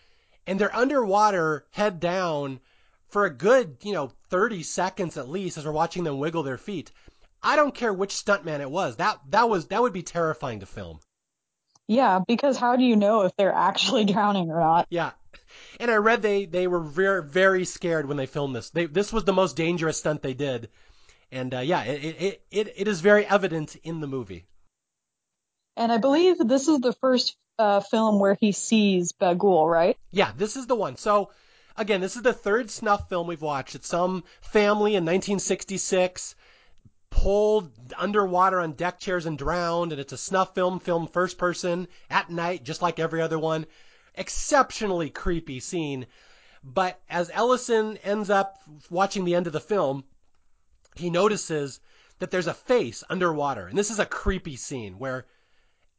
C: and they're underwater, head down, for a good, you know, 30 seconds at least as we're watching them wiggle their feet. I don't care which stuntman it was. That that was that would be terrifying to film.
D: Yeah, because how do you know if they're actually drowning or not?
C: Yeah. And I read they they were very very scared when they filmed this. They this was the most dangerous stunt they did. And uh, yeah, it, it it it is very evident in the movie.
D: And I believe this is the first uh, film where he sees Bughuul, right?
C: Yeah, this is the one. So again, this is the third snuff film we've watched. It's some family in 1966 pulled underwater on deck chairs and drowned, and it's a snuff film, filmed first person at night, just like every other one. Exceptionally creepy scene. But as Ellison ends up watching the end of the film, he notices that there's a face underwater. And this is a creepy scene where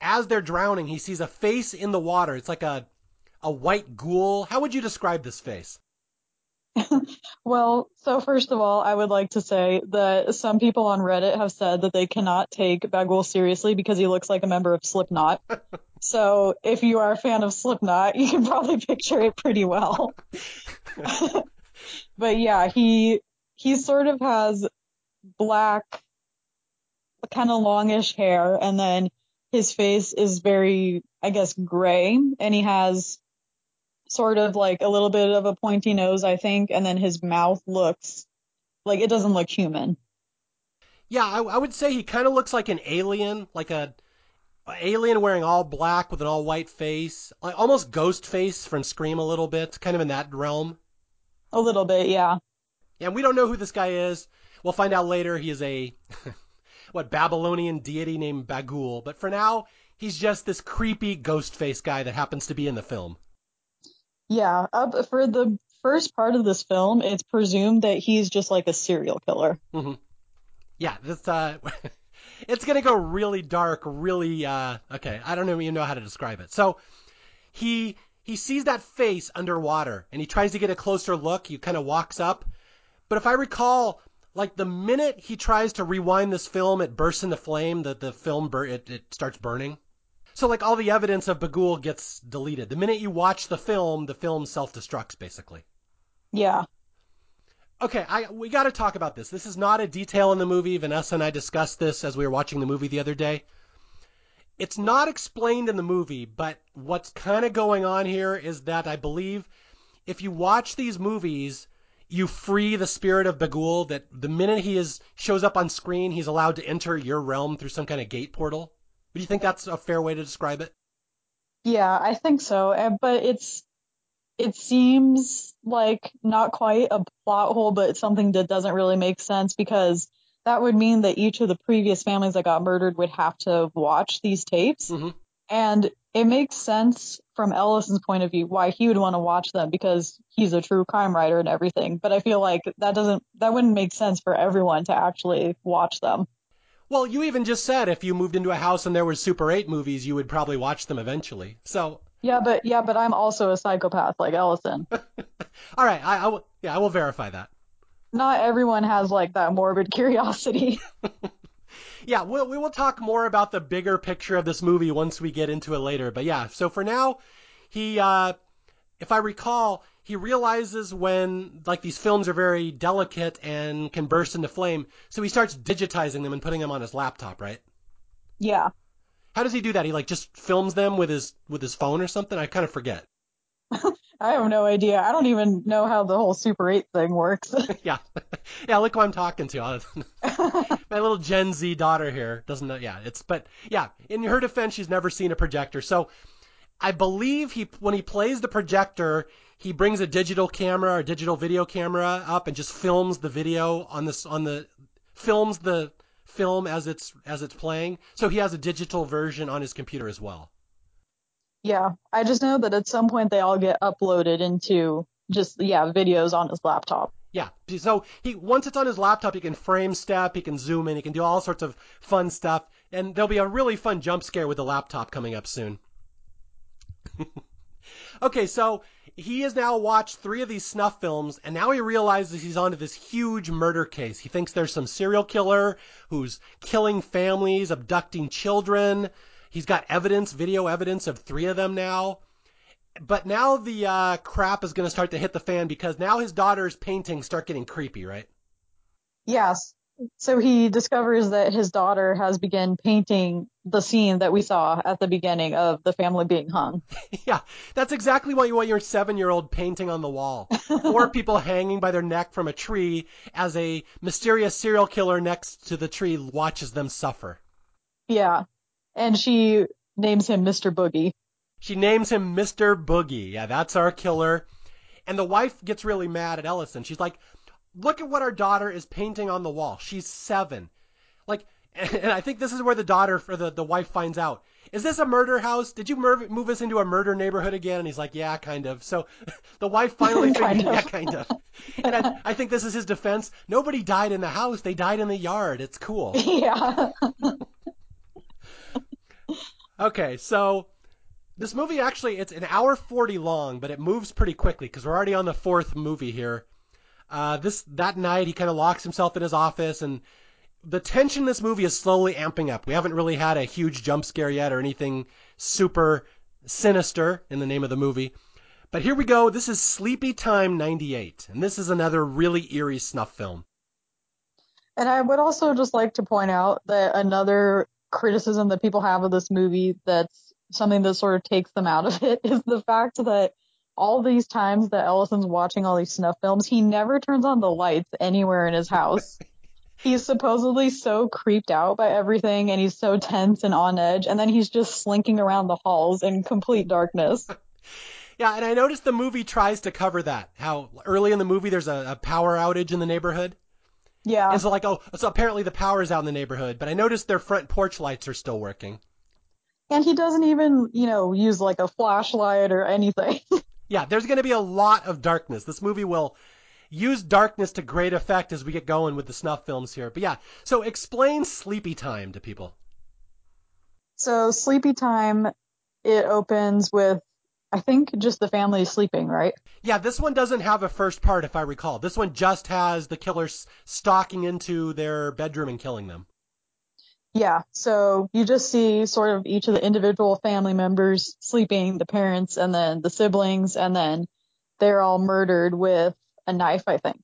C: as they're drowning, he sees a face in the water. It's like a a white ghoul. How would you describe this face?
D: Well, so first of all, I would like to say that some people on Reddit have said that they cannot take Bughuul seriously because he looks like a member of Slipknot. so if you are a fan of Slipknot, you can probably picture it pretty well. but yeah, he he sort of has black, kind of longish hair, and then his face is very, I guess, gray, and he has sort of like a little bit of a pointy nose, I think, and then his mouth looks like it doesn't look human.
C: Yeah, I, I would say he kind of looks like an alien, like a, a alien wearing all black with an all white face, like almost ghost face from Scream a little bit, kind of in that realm.
D: A little bit, yeah.
C: Yeah, and we don't know who this guy is. We'll find out later. He is a what Babylonian deity named Bughuul, but for now, he's just this creepy ghost face guy that happens to be in the film.
D: Yeah, up for the first part of this film, it's presumed that he's just like a serial killer.
C: hmm Yeah, this uh, it's gonna go really dark, really uh, okay. I don't even know how to describe it. So he he sees that face underwater, and he tries to get a closer look. He kind of walks up, but if I recall, like the minute he tries to rewind this film, it bursts into flame. The the film bur- it, it starts burning. So like all the evidence of Bughuul gets deleted. The minute you watch the film, the film self-destructs basically.
D: Yeah.
C: Okay, I we got to talk about this. This is not a detail in the movie. Vanessa and I discussed this as we were watching the movie the other day. It's not explained in the movie, but what's kind of going on here is that I believe if you watch these movies, you free the spirit of Bughuul. That the minute he is shows up on screen, he's allowed to enter your realm through some kind of gate portal. Do you think that's a fair way to describe it?
D: Yeah, I think so. Uh, But it's it seems like not quite a plot hole, but something that doesn't really make sense because that would mean that each of the previous families that got murdered would have to watch these tapes.
C: hmm
D: And it makes sense from Ellison's point of view why he would want to watch them because he's a true crime writer and everything. But I feel like that doesn't that wouldn't make sense for everyone to actually watch them.
C: Well, you even just said if you moved into a house and there were Super 8 movies, you would probably watch them eventually. So,
D: Yeah, but yeah, but I'm also a psychopath like Ellison.
C: all right, I, I will, yeah, I will verify that.
D: Not everyone has like that morbid curiosity.
C: Yeah, we'll, we will talk more about the bigger picture of this movie once we get into it later. But yeah, so for now, he, uh, if I recall, he realizes when like these films are very delicate and can burst into flame, so he starts digitizing them and putting them on his laptop, right?
D: yeah.
C: How does he do that? He like just films them with his with his phone or something? I kind of forget.
D: I have no idea. I don't even know how the whole Super 8 thing works.
C: yeah, yeah. Look who I'm talking to. My little Gen Z daughter here doesn't know. Yeah, it's but yeah. In her defense, she's never seen a projector. So I believe he when he plays the projector, he brings a digital camera or digital video camera up and just films the video on this on the films the film as it's as it's playing. So he has a digital version on his computer as well.
D: Yeah. I just know that at some point they all get uploaded into just, yeah, videos on his laptop.
C: Yeah. So he once it's on his laptop, he can frame step, he can zoom in, he can do all sorts of fun stuff, and there'll be a really fun jump scare with the laptop coming up soon. okay, so he has now watched three of these snuff films, and now he realizes he's onto this huge murder case. He thinks there's some serial killer who's killing families, abducting children. He's got evidence, video evidence of three of them now. But now the uh, crap is going to start to hit the fan because now his daughter's paintings start getting creepy, right?
D: Yes. so he discovers that his daughter has begun painting the scene that we saw at the beginning of the family being hung.
C: Yeah, that's exactly what you want your seven year old painting on the wall. or people hanging by their neck from a tree as a mysterious serial killer next to the tree watches them suffer.
D: Yeah. And she names him Mr. Boogie.
C: She names him Mr. Boogie. Yeah, that's our killer. And the wife gets really mad at Ellison. She's like, look at what our daughter is painting on the wall. She's seven. Like, and I think this is where the daughter for the, the wife finds out. Is this a murder house? Did you mur- move us into a murder neighborhood again? And he's like, yeah, kind of. So the wife finally
D: Kind
C: figured,
D: of.
C: yeah, kind of. And I, I think this is his defense. Nobody died in the house. They died in the yard. It's cool.
D: yeah.
C: Okay, so this movie actually it's an hour 40 long, but it moves pretty quickly because we're already on the fourth movie here. Uh, this that night he kind of locks himself in his office and the tension in this movie is slowly amping up. We haven't really had a huge jump scare yet or anything super sinister in the name of the movie. But here we go. This is Sleepy Time 98, and this is another really eerie snuff film.
D: And I would also just like to point out that another criticism that people have of this movie that's something that sort of takes them out of it is the fact that all these times that Ellison's watching all these snuff films, he never turns on the lights anywhere in his house. he's supposedly so creeped out by everything and he's so tense and on edge, and then he's just slinking around the halls in complete darkness.
C: Yeah, and I noticed the movie tries to cover that. How early in the movie there's a, a power outage in the neighborhood.
D: Yeah.
C: And so like, oh, so apparently the power's out in the neighborhood, but I noticed their front porch lights are still working.
D: And he doesn't even, you know, use like a flashlight or anything.
C: Yeah, there's going to be a lot of darkness. This movie will use darkness to great effect as we get going with the snuff films here. But yeah, so explain Sleepy Time to people.
D: so Sleepy Time, it opens with, I think, just the family is sleeping, right?
C: Yeah, this one doesn't have a first part, if I recall. This one just has the killers stalking into their bedroom and killing them.
D: Yeah, so you just see sort of each of the individual family members sleeping, the parents and then the siblings, and then they're all murdered with a knife, I think.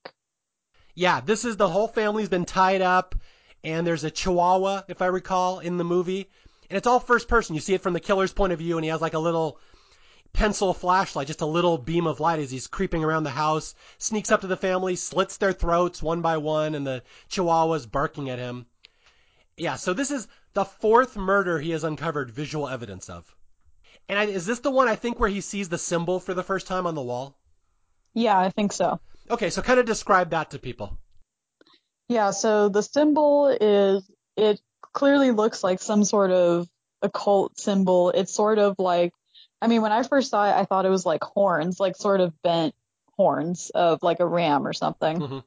C: Yeah, this is the whole family's been tied up, and there's a chihuahua, if I recall, in the movie. And it's all first person. You see it from the killer's point of view, and he has like a little pencil flashlight, just a little beam of light as he's creeping around the house, sneaks up to the family, slits their throats one by one, and the chihuahua's barking at him. Yeah, so this is the fourth murder he has uncovered visual evidence of. And I, is this the one I think where he sees the symbol for the first time on the wall?
D: Yeah, I think so.
C: Okay, so kind of describe that to people.
D: Yeah, so the symbol is, it clearly looks like some sort of occult symbol. It's sort of like, I mean, when I first saw it, I thought it was like horns, like sort of bent horns of like a ram or something.
C: Mhm.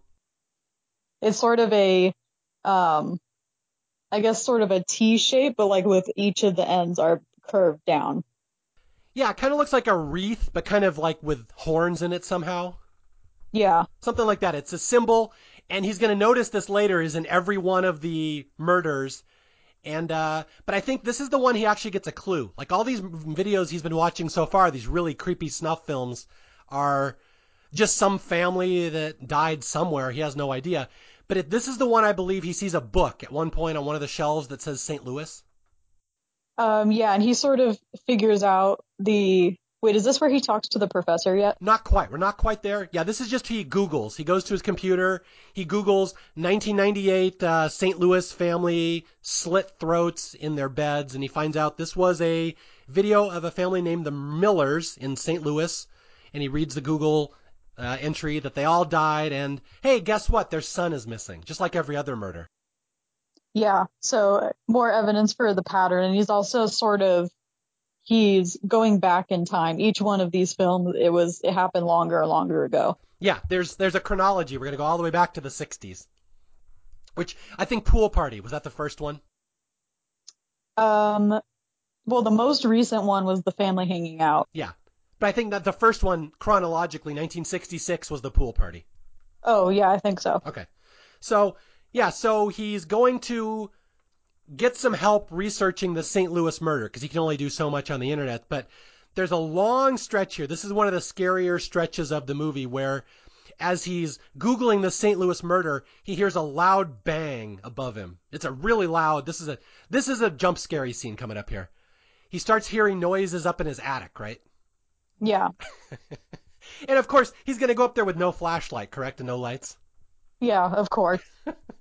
D: It's sort of a, um, I guess sort of a T shape, but like with each of the ends are curved down.
C: Yeah, it kind of looks like a wreath, but kind of like with horns in it somehow.
D: Yeah.
C: Something like that. It's a symbol, and he's going to notice this later is in every one of the murders. And, uh, but I think this is the one he actually gets a clue. Like all these videos he's been watching so far, these really creepy snuff films are just some family that died somewhere. He has no idea. But this is the one I believe he sees a book at one point on one of the shelves that says St. Louis.
D: Um, yeah, and he sort of figures out the, wait, is this where he talks to the professor yet?
C: Not quite. We're not quite there. Yeah, this is just he Googles. He goes to his computer. He Googles 1998 uh, St. Louis family slit throats in their beds, and he finds out this was a video of a family named the Millers in St. Louis. And he reads the Google uh, entry that they all died, and hey, guess what? Their son is missing, just like every other murder.
D: Yeah, so more evidence for the pattern. And he's also sort of, he's going back in time. Each one of these films, it was, it happened longer or longer ago.
C: Yeah, there's there's a chronology. We're gonna go all the way back to the 60s, which I think Pool Party was that the first one.
D: Um, well, the most recent one was the family hanging out.
C: Yeah. But I think that the first one, chronologically, 1966 was the pool party.
D: Oh, yeah, I think so.
C: Okay. So, yeah, so he's going to get some help researching the St. Louis murder because he can only do so much on the internet. But there's a long stretch here. This is one of the scarier stretches of the movie where as he's Googling the St. Louis murder, he hears a loud bang above him. It's a really loud, this is a, this is a jump scary scene coming up here. He starts hearing noises up in his attic, right?
D: Yeah.
C: And of course, he's going to go up there with no flashlight, correct? And no lights.
D: Yeah, of course.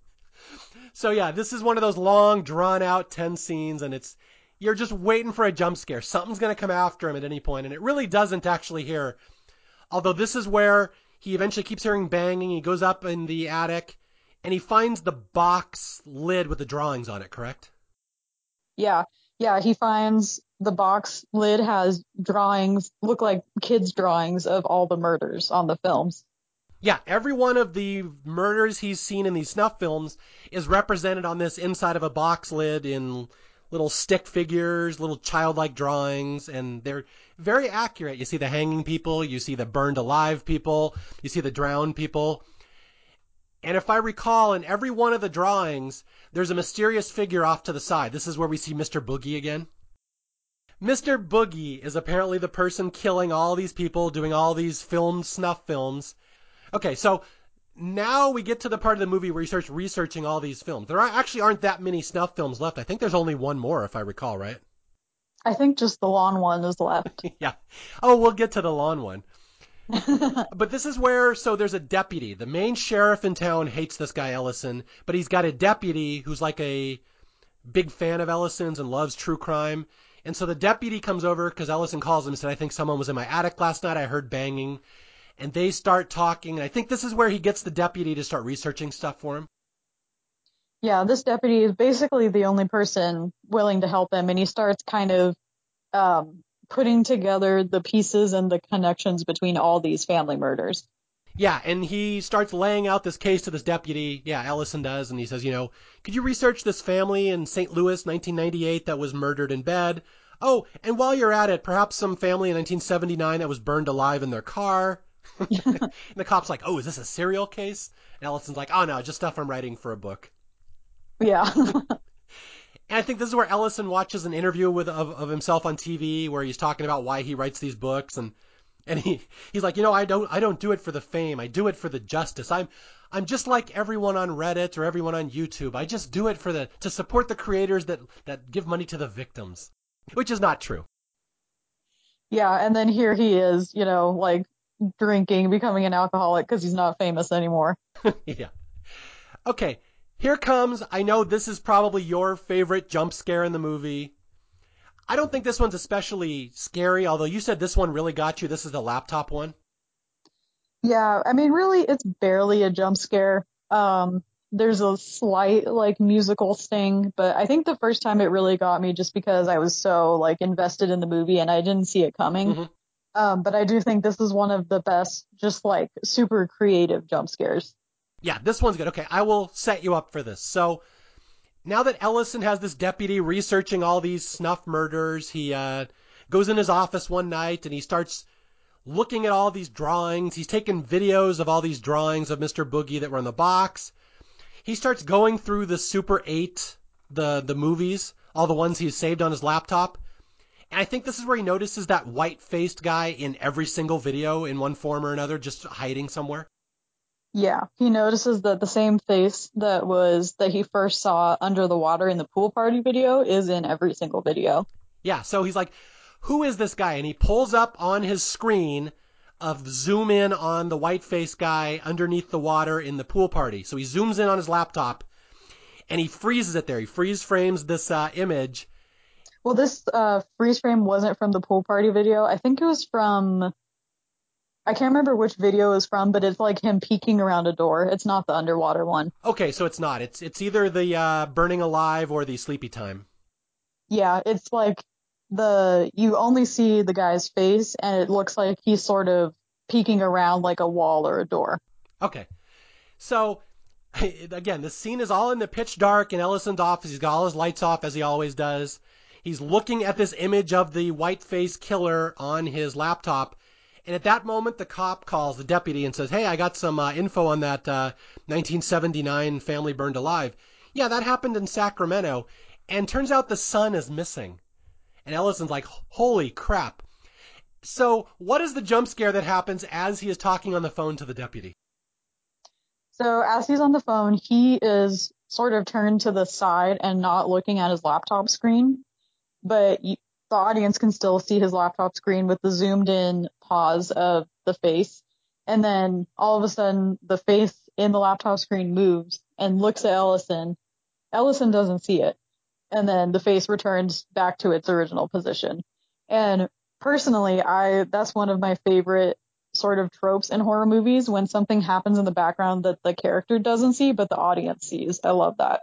C: So yeah, this is one of those long, drawn out, tense scenes, and it's you're just waiting for a jump scare. Something's going to come after him at any point, and it really doesn't actually here. Although this is where he eventually keeps hearing banging. He goes up in the attic, and he finds the box lid with the drawings on it. Correct?
D: Yeah. Yeah, he finds the box lid has drawings, look like kids' drawings of all the murders on the films.
C: Yeah, every one of the murders he's seen in these snuff films is represented on this inside of a box lid in little stick figures, little childlike drawings, and they're very accurate. You see the hanging people, you see the burned alive people, you see the drowned people. And if I recall, in every one of the drawings, there's a mysterious figure off to the side. This is where we see Mr. Boogie again. Mr. Boogie is apparently the person killing all these people, doing all these filmed snuff films. Okay, so now we get to the part of the movie where he starts researching all these films. There are, actually aren't that many snuff films left. I think there's only one more, if I recall, right?
D: I think just the lawn one is left.
C: yeah. Oh, we'll get to the lawn one. but this is where, so there's a deputy. The main sheriff in town hates this guy Ellison, but he's got a deputy who's like a big fan of Ellison's and loves true crime. And so the deputy comes over because Ellison calls him and said, I think someone was in my attic last night. I heard banging. And they start talking. And I think this is where he gets the deputy to start researching stuff for him.
D: Yeah, this deputy is basically the only person willing to help him, and he starts kind of um, putting together the pieces and the connections between all these family murders.
C: Yeah, and he starts laying out this case to this deputy. Yeah, Ellison does, and he says, you know, could you research this family in St. Louis, 1998, that was murdered in bed? Oh, and while you're at it, perhaps some family in 1979 that was burned alive in their car. and the cop's like, oh, is this a serial case? And Ellison's like, oh no, just stuff I'm writing for a book.
D: Yeah.
C: and I think this is where Ellison watches an interview with of, of himself on TV where he's talking about why he writes these books and and he he's like, you know, I don't I don't do it for the fame. I do it for the justice. I'm I'm just like everyone on Reddit or everyone on YouTube. I just do it for the to support the creators that that give money to the victims, which is not true.
D: Yeah, and then here he is, you know, like drinking, becoming an alcoholic because he's not famous anymore.
C: yeah. Okay, here comes. I know this is probably your favorite jump scare in the movie. I don't think this one's especially scary, although you said this one really got you. This is the laptop one.
D: Yeah, I mean, really, it's barely a jump scare. Um, there's a slight like musical sting, but I think the first time it really got me just because I was so like invested in the movie and I didn't see it coming.
C: Mhm.
D: Um, but I do think this is one of the best, just like super creative jump scares.
C: Yeah, this one's good. Okay, I will set you up for this. So now that Ellison has this deputy researching all these snuff murders, he uh, goes in his office one night and he starts looking at all these drawings. He's taking videos of all these drawings of Mr. Boogie that were in the box. He starts going through the Super 8, the the movies, all the ones he's saved on his laptop. I think this is where he notices that white-faced guy in every single video in one form or another, just hiding somewhere.
D: Yeah, he notices that the same face that was that he first saw under the water in the pool party video is in every single video.
C: Yeah, so he's like, who is this guy? And he pulls up on his screen of zoom in on the white faced guy underneath the water in the pool party. So he zooms in on his laptop and he freezes it there. He freeze frames this uh, image.
D: Well, this uh, freeze frame wasn't from the pool party video. I think it was from. I can't remember which video it was from, but it's like him peeking around a door. It's not the underwater one.
C: Okay, so it's not. It's it's either the uh, burning alive or the sleepy time.
D: Yeah, it's like the you only see the guy's face, and it looks like he's sort of peeking around like a wall or a door.
C: Okay, so again, the scene is all in the pitch dark in Ellison's office. He's got all his lights off as he always does. He's looking at this image of the white faced killer on his laptop. And at that moment, the cop calls the deputy and says, Hey, I got some uh, info on that uh, 1979 family burned alive. Yeah, that happened in Sacramento. And turns out the son is missing. And Ellison's like, Holy crap. So, what is the jump scare that happens as he is talking on the phone to the deputy?
D: So as he's on the phone, he is sort of turned to the side and not looking at his laptop screen, but y- the audience can still see his laptop screen with the zoomed in pause of the face. And then all of a sudden the face in the laptop screen moves and looks at Ellison. Ellison doesn't see it. And then the face returns back to its original position. And personally, I, that's one of my favorite sort of tropes in horror movies when something happens in the background that the character doesn't see, but the audience sees. I love that.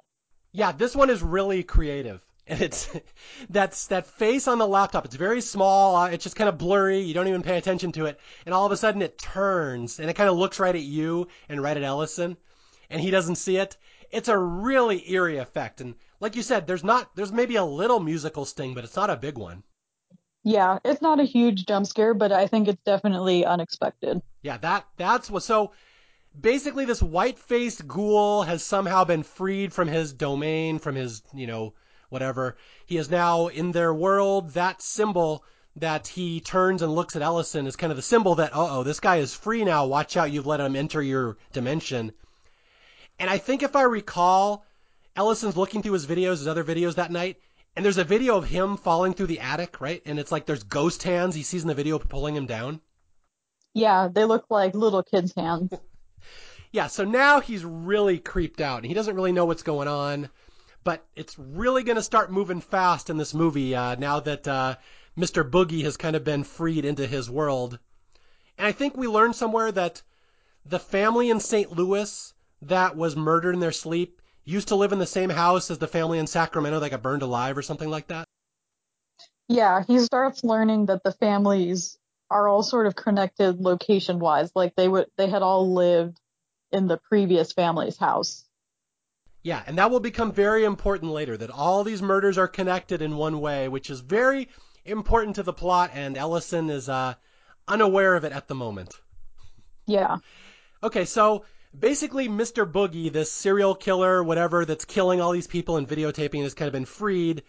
C: Yeah, this one is really creative. And it's that's that face on the laptop. It's very small. Uh, it's just kind of blurry. You don't even pay attention to it. And all of a sudden it turns and it kind of looks right at you and right at Ellison, and he doesn't see it. It's a really eerie effect. And like you said, there's not there's maybe a little musical sting, but it's not a big one.
D: Yeah, it's not a huge jump scare, but I think it's definitely unexpected.
C: Yeah, that that's what. So basically, this white-faced ghoul has somehow been freed from his domain, from his you know whatever. He is now in their world. That symbol that he turns and looks at Ellison is kind of the symbol that, uh oh, this guy is free now. Watch out, you've let him enter your dimension. And I think if I recall, Ellison's looking through his videos, his other videos that night, and there's a video of him falling through the attic, right? And it's like there's ghost hands he sees in the video pulling him down.
D: Yeah, they look like little kids' hands.
C: Yeah, so now he's really creeped out and he doesn't really know what's going on. But it's really going to start moving fast in this movie uh, now that uh, Mr. Boogie has kind of been freed into his world. And I think we learned somewhere that the family in St. Louis that was murdered in their sleep used to live in the same house as the family in Sacramento that got burned alive or something like that.
D: Yeah, he starts learning that the families are all sort of connected location wise. Like they would, they had all lived in the previous family's house.
C: Yeah, and that will become very important later that all these murders are connected in one way, which is very important to the plot, and Ellison is uh, unaware of it at the moment.
D: Yeah.
C: Okay, so basically, Mr. Boogie, this serial killer, whatever, that's killing all these people and videotaping, has kind of been freed.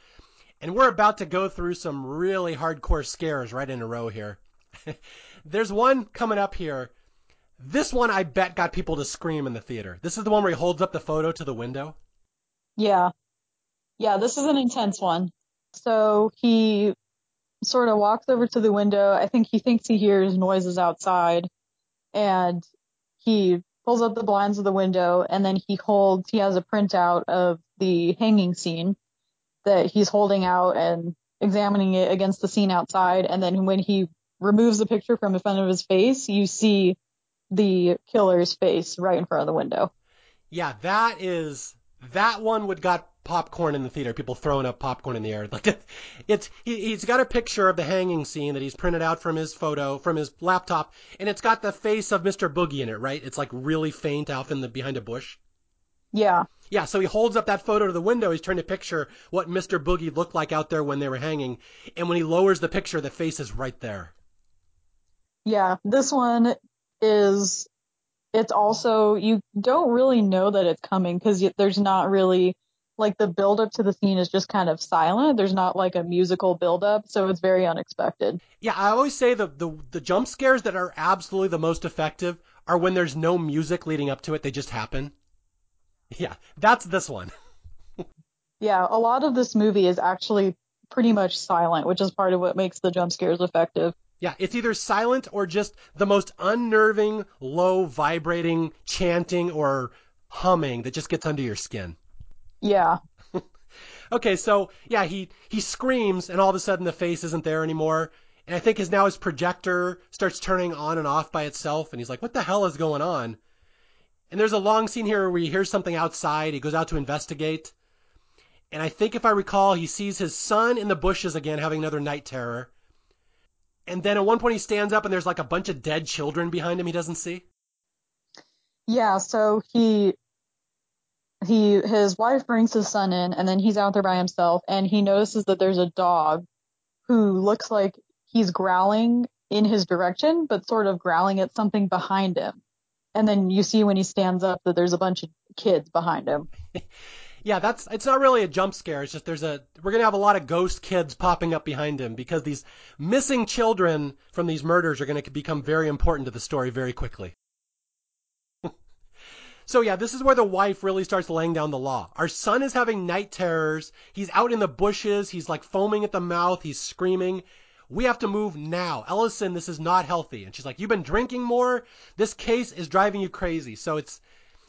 C: And we're about to go through some really hardcore scares right in a row here. There's one coming up here. This one I bet got people to scream in the theater. This is the one where he holds up the photo to the window.
D: Yeah. Yeah, this is an intense one. So he sort of walks over to the window. I think he thinks he hears noises outside and he pulls up the blinds of the window and then he holds, he has a printout of the hanging scene that he's holding out and examining it against the scene outside. And then when he removes the picture from in front of his face, you see the killer's face right in front of the window.
C: Yeah, that is that one would got popcorn in the theater. People throwing up popcorn in the air. Like it's he, he's got a picture of the hanging scene that he's printed out from his photo from his laptop, and it's got the face of Mr. Boogie in it. Right? It's like really faint out in the behind a bush.
D: Yeah.
C: Yeah, so he holds up that photo to the window. He's trying to picture what Mr. Boogie looked like out there when they were hanging. And when he lowers the picture, the face is right there.
D: Yeah. This one is, it's also, you don't really know that it's coming because there's not really, like the build up to the scene is just kind of silent. There's not like a musical build up, so it's very unexpected.
C: Yeah, I always say the, the the jump scares that are absolutely the most effective are when there's no music leading up to it, they just happen. Yeah, that's this one.
D: Yeah, a lot of this movie is actually pretty much silent, which is part of what makes the jump scares effective.
C: Yeah, it's either silent or just the most unnerving, low vibrating chanting or humming that just gets under your skin.
D: Yeah.
C: Okay, so yeah, he he screams and all of a sudden the face isn't there anymore. And I think his now his projector starts turning on and off by itself and he's like, "What the hell is going on?" And there's a long scene here where he hears something outside. He goes out to investigate. And I think if I recall, he sees his son in the bushes again having another night terror. And then at one point he stands up and there's like a bunch of dead children behind him he doesn't see.
D: Yeah, so he he his wife brings his son in and then he's out there by himself and he notices that there's a dog who looks like he's growling in his direction but sort of growling at something behind him. And then you see when he stands up that there's a bunch of kids behind him.
C: Yeah, that's it's not really a jump scare. It's just there's a we're gonna have a lot of ghost kids popping up behind him because these missing children from these murders are gonna become very important to the story very quickly. So yeah, this is where the wife really starts laying down the law. Our son is having night terrors. He's out in the bushes. He's like foaming at the mouth. He's screaming. We have to move now. Ellison, this is not healthy. And she's like, you've been drinking more. This case is driving you crazy. So it's,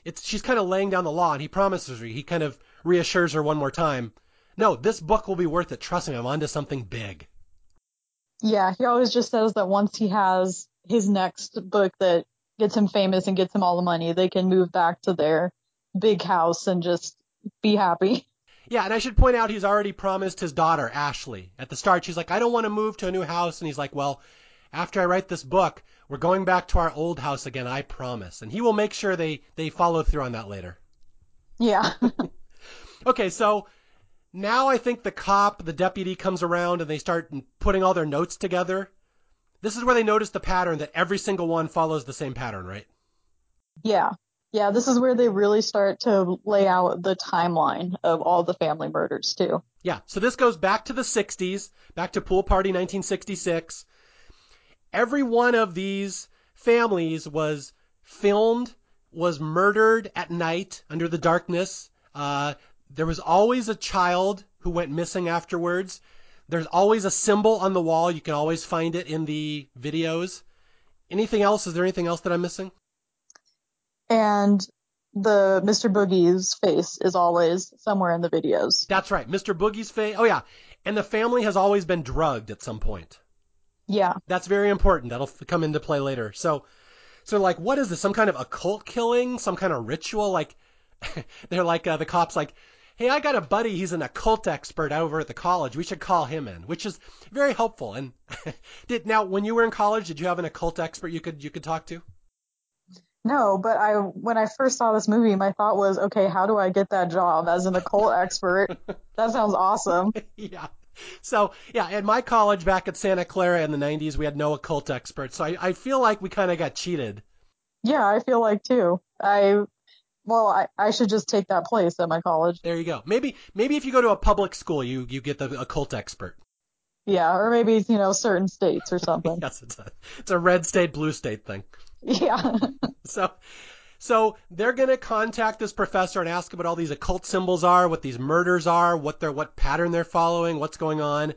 C: it's, she's kind of laying down the law and he promises her, he kind of reassures her one more time. No, this book will be worth it. Trust me, I'm onto something big.
D: Yeah, he always just says that once he has his next book that gets him famous and gets him all the money, they can move back to their big house and just be happy.
C: Yeah, and I should point out he's already promised his daughter, Ashley. At the start, she's like, I don't want to move to a new house. And he's like, well, after I write this book, we're going back to our old house again, I promise. And he will make sure they, they follow through on that later.
D: Yeah.
C: okay, so now I think the cop, the deputy comes around and they start putting all their notes together. This is where they notice the pattern that every single one follows the same pattern, right?
D: Yeah. Yeah, this is where they really start to lay out the timeline of all the family murders too.
C: Yeah, so this goes back to the 60s, back to Pool Party 1966. Every one of these families was filmed, was murdered at night under the darkness. Uh, there was always a child who went missing afterwards. There's always a symbol on the wall. You can always find it in the videos. Anything else? Is there anything else that I'm missing?
D: And the Mr. Boogie's face is always somewhere in the videos.
C: That's right. Mr. Boogie's face. Oh, yeah. And the family has always been drugged at some point.
D: Yeah.
C: That's very important. That'll come into play later. So, so like, what is this? Some kind of occult killing? Some kind of ritual? Like, they're like, uh, the cops like, hey, I got a buddy. He's an occult expert over at the college. We should call him in, which is very helpful. And did now, when you were in college, did you have an occult expert you could you could talk to?
D: No, but I when I first saw this movie, my thought was, okay, how do I get that job as an occult expert? That sounds awesome.
C: yeah. So yeah, at my college back at Santa Clara in the 90s, we had no occult experts. So I, I feel like we kind of got cheated.
D: Yeah, I feel like too. I well, I, I should just take that place at my college.
C: There you go. Maybe maybe if you go to a public school, you you get the occult expert.
D: Yeah, or maybe you know certain states or something.
C: yes, it's a it's a red state blue state thing.
D: Yeah.
C: so so they're gonna contact this professor and ask him what all these occult symbols are, what these murders are, what they're what pattern they're following, what's going on.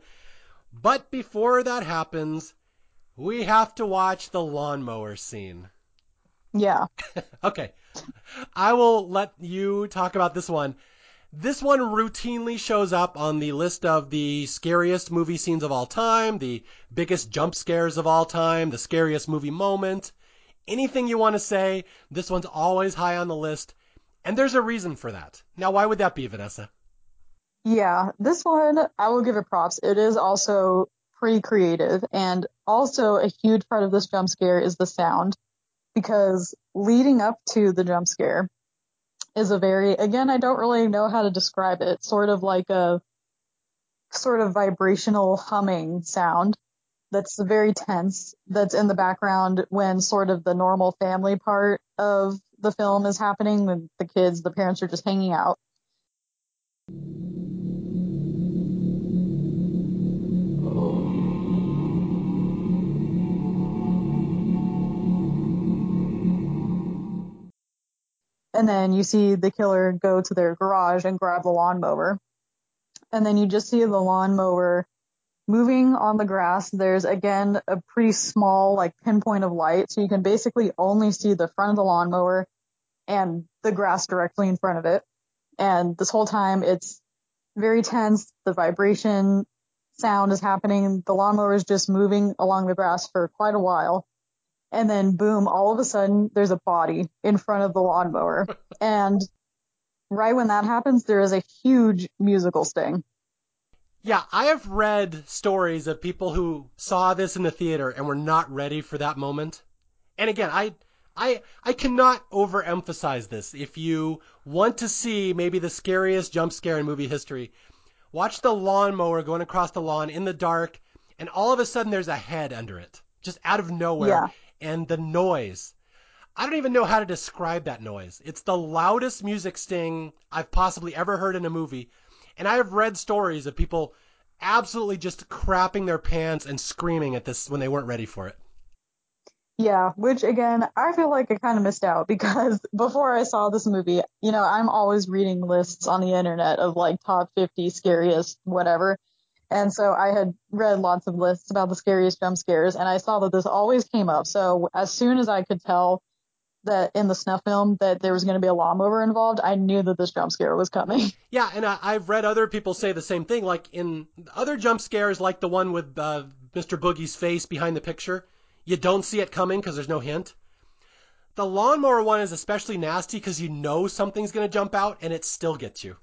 C: But before that happens, we have to watch the lawnmower scene.
D: Yeah.
C: okay. I will let you talk about this one. This one routinely shows up on the list of the scariest movie scenes of all time, the biggest jump scares of all time, the scariest movie moment. Anything you want to say, this one's always high on the list. And there's a reason for that. Now, why would that be, Vanessa?
D: Yeah, this one, I will give it props. It is also pretty creative. And also, a huge part of this jump scare is the sound because leading up to the jump scare is a very, again, I don't really know how to describe it, sort of like a sort of vibrational humming sound that's very tense, that's in the background when sort of the normal family part of the film is happening, when the kids, the parents are just hanging out. And then you see the killer go to their garage and grab the lawnmower. And then you just see the lawnmower moving on the grass. There's again a pretty small like pinpoint of light. So you can basically only see the front of the lawnmower and the grass directly in front of it. And this whole time it's very tense. The vibration sound is happening. The lawnmower is just moving along the grass for quite a while and then boom, all of a sudden there's a body in front of the lawnmower. and right when that happens, there is a huge musical sting.
C: Yeah, I have read stories of people who saw this in the theater and were not ready for that moment. And again, I I I cannot overemphasize this. If you want to see maybe the scariest jump scare in movie history, watch the lawnmower going across the lawn in the dark and all of a sudden there's a head under it. Just out of nowhere.
D: Yeah
C: and the noise. I don't even know how to describe that noise. It's the loudest music sting I've possibly ever heard in a movie. And I have read stories of people absolutely just crapping their pants and screaming at this when they weren't ready for it.
D: Yeah, which again, I feel like I kind of missed out because before I saw this movie, you know, I'm always reading lists on the internet of like top 50 scariest whatever. And so I had read lots of lists about the scariest jump scares and I saw that this always came up. So as soon as I could tell that in the snuff film that there was going to be a lawnmower involved, I knew that this jump scare was coming.
C: Yeah, and I, I've read other people say the same thing. Like in other jump scares, like the one with uh, Mr. Boogie's face behind the picture, you don't see it coming because there's no hint. The lawnmower one is especially nasty because you know something's going to jump out and it still gets you.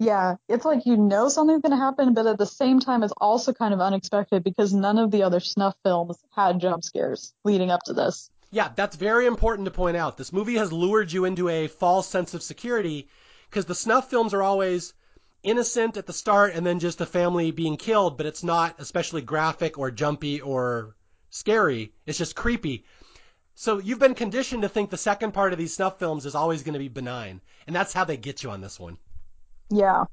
D: Yeah, it's like you know something's going to happen, but at the same time, it's also kind of unexpected because none of the other snuff films had jump scares leading up to this.
C: Yeah, that's very important to point out. This movie has lured you into a false sense of security because the snuff films are always innocent at the start and then just a family being killed, but it's not especially graphic or jumpy or scary. It's just creepy. So you've been conditioned to think the second part of these snuff films is always going to be benign, and that's how they get you on this one.
D: Yeah.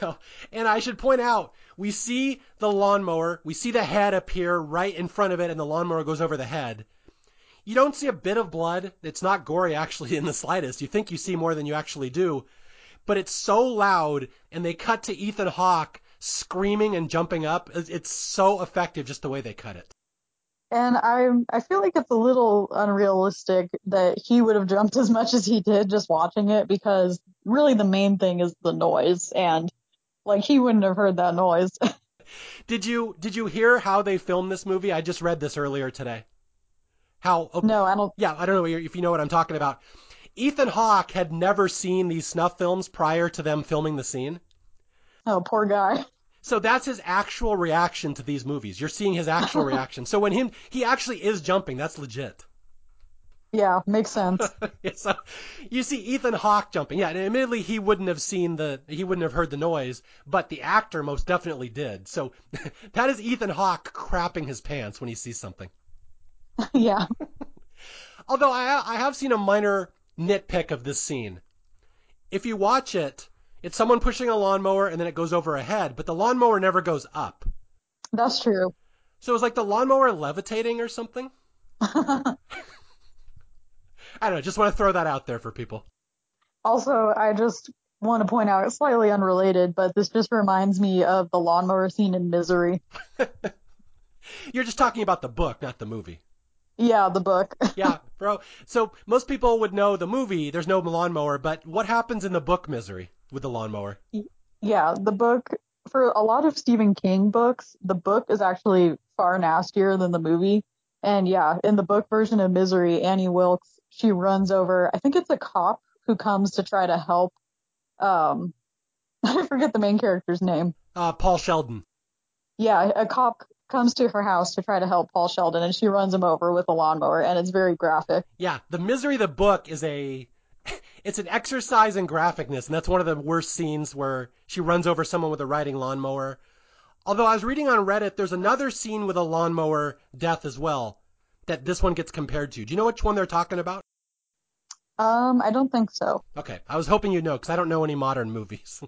C: and I should point out, we see the lawnmower, we see the head appear right in front of it, and the lawnmower goes over the head. You don't see a bit of blood. It's not gory actually in the slightest. You think you see more than you actually do. But it's so loud, and they cut to Ethan Hawke screaming and jumping up. It's so effective just the way they cut it.
D: And I I feel like it's a little unrealistic that he would have jumped as much as he did just watching it because really the main thing is the noise and like he wouldn't have heard that noise.
C: did you did you hear how they filmed this movie? I just read this earlier today. How
D: oh, No, I don't
C: Yeah, I don't know if you know what I'm talking about. Ethan Hawke had never seen these snuff films prior to them filming the scene.
D: Oh, poor guy.
C: So that's his actual reaction to these movies. You're seeing his actual reaction. So when him he actually is jumping, that's legit.
D: Yeah, makes sense.
C: so you see Ethan Hawke jumping. Yeah, and admittedly he wouldn't have seen the he wouldn't have heard the noise, but the actor most definitely did. So that is Ethan Hawke crapping his pants when he sees something.
D: yeah.
C: Although I I have seen a minor nitpick of this scene. If you watch it, it's someone pushing a lawnmower and then it goes over a head, but the lawnmower never goes up.
D: That's true.
C: So it's like the lawnmower levitating or something? I don't know. Just want to throw that out there for people.
D: Also, I just want to point out, it's slightly unrelated, but this just reminds me of the lawnmower scene in Misery.
C: You're just talking about the book, not the movie.
D: Yeah, the book.
C: yeah, bro. So most people would know the movie, there's no lawnmower, but what happens in the book Misery? with the lawnmower.
D: Yeah, the book for a lot of Stephen King books, the book is actually far nastier than the movie. And yeah, in the book version of Misery, Annie Wilkes, she runs over, I think it's a cop who comes to try to help um I forget the main character's name.
C: Uh Paul Sheldon.
D: Yeah, a cop comes to her house to try to help Paul Sheldon and she runs him over with a lawnmower and it's very graphic.
C: Yeah, the Misery the book is a it's an exercise in graphicness, and that's one of the worst scenes where she runs over someone with a riding lawnmower. Although I was reading on Reddit, there's another scene with a lawnmower death as well that this one gets compared to. Do you know which one they're talking about?
D: Um, I don't think so.
C: Okay, I was hoping you'd know because I don't know any modern movies.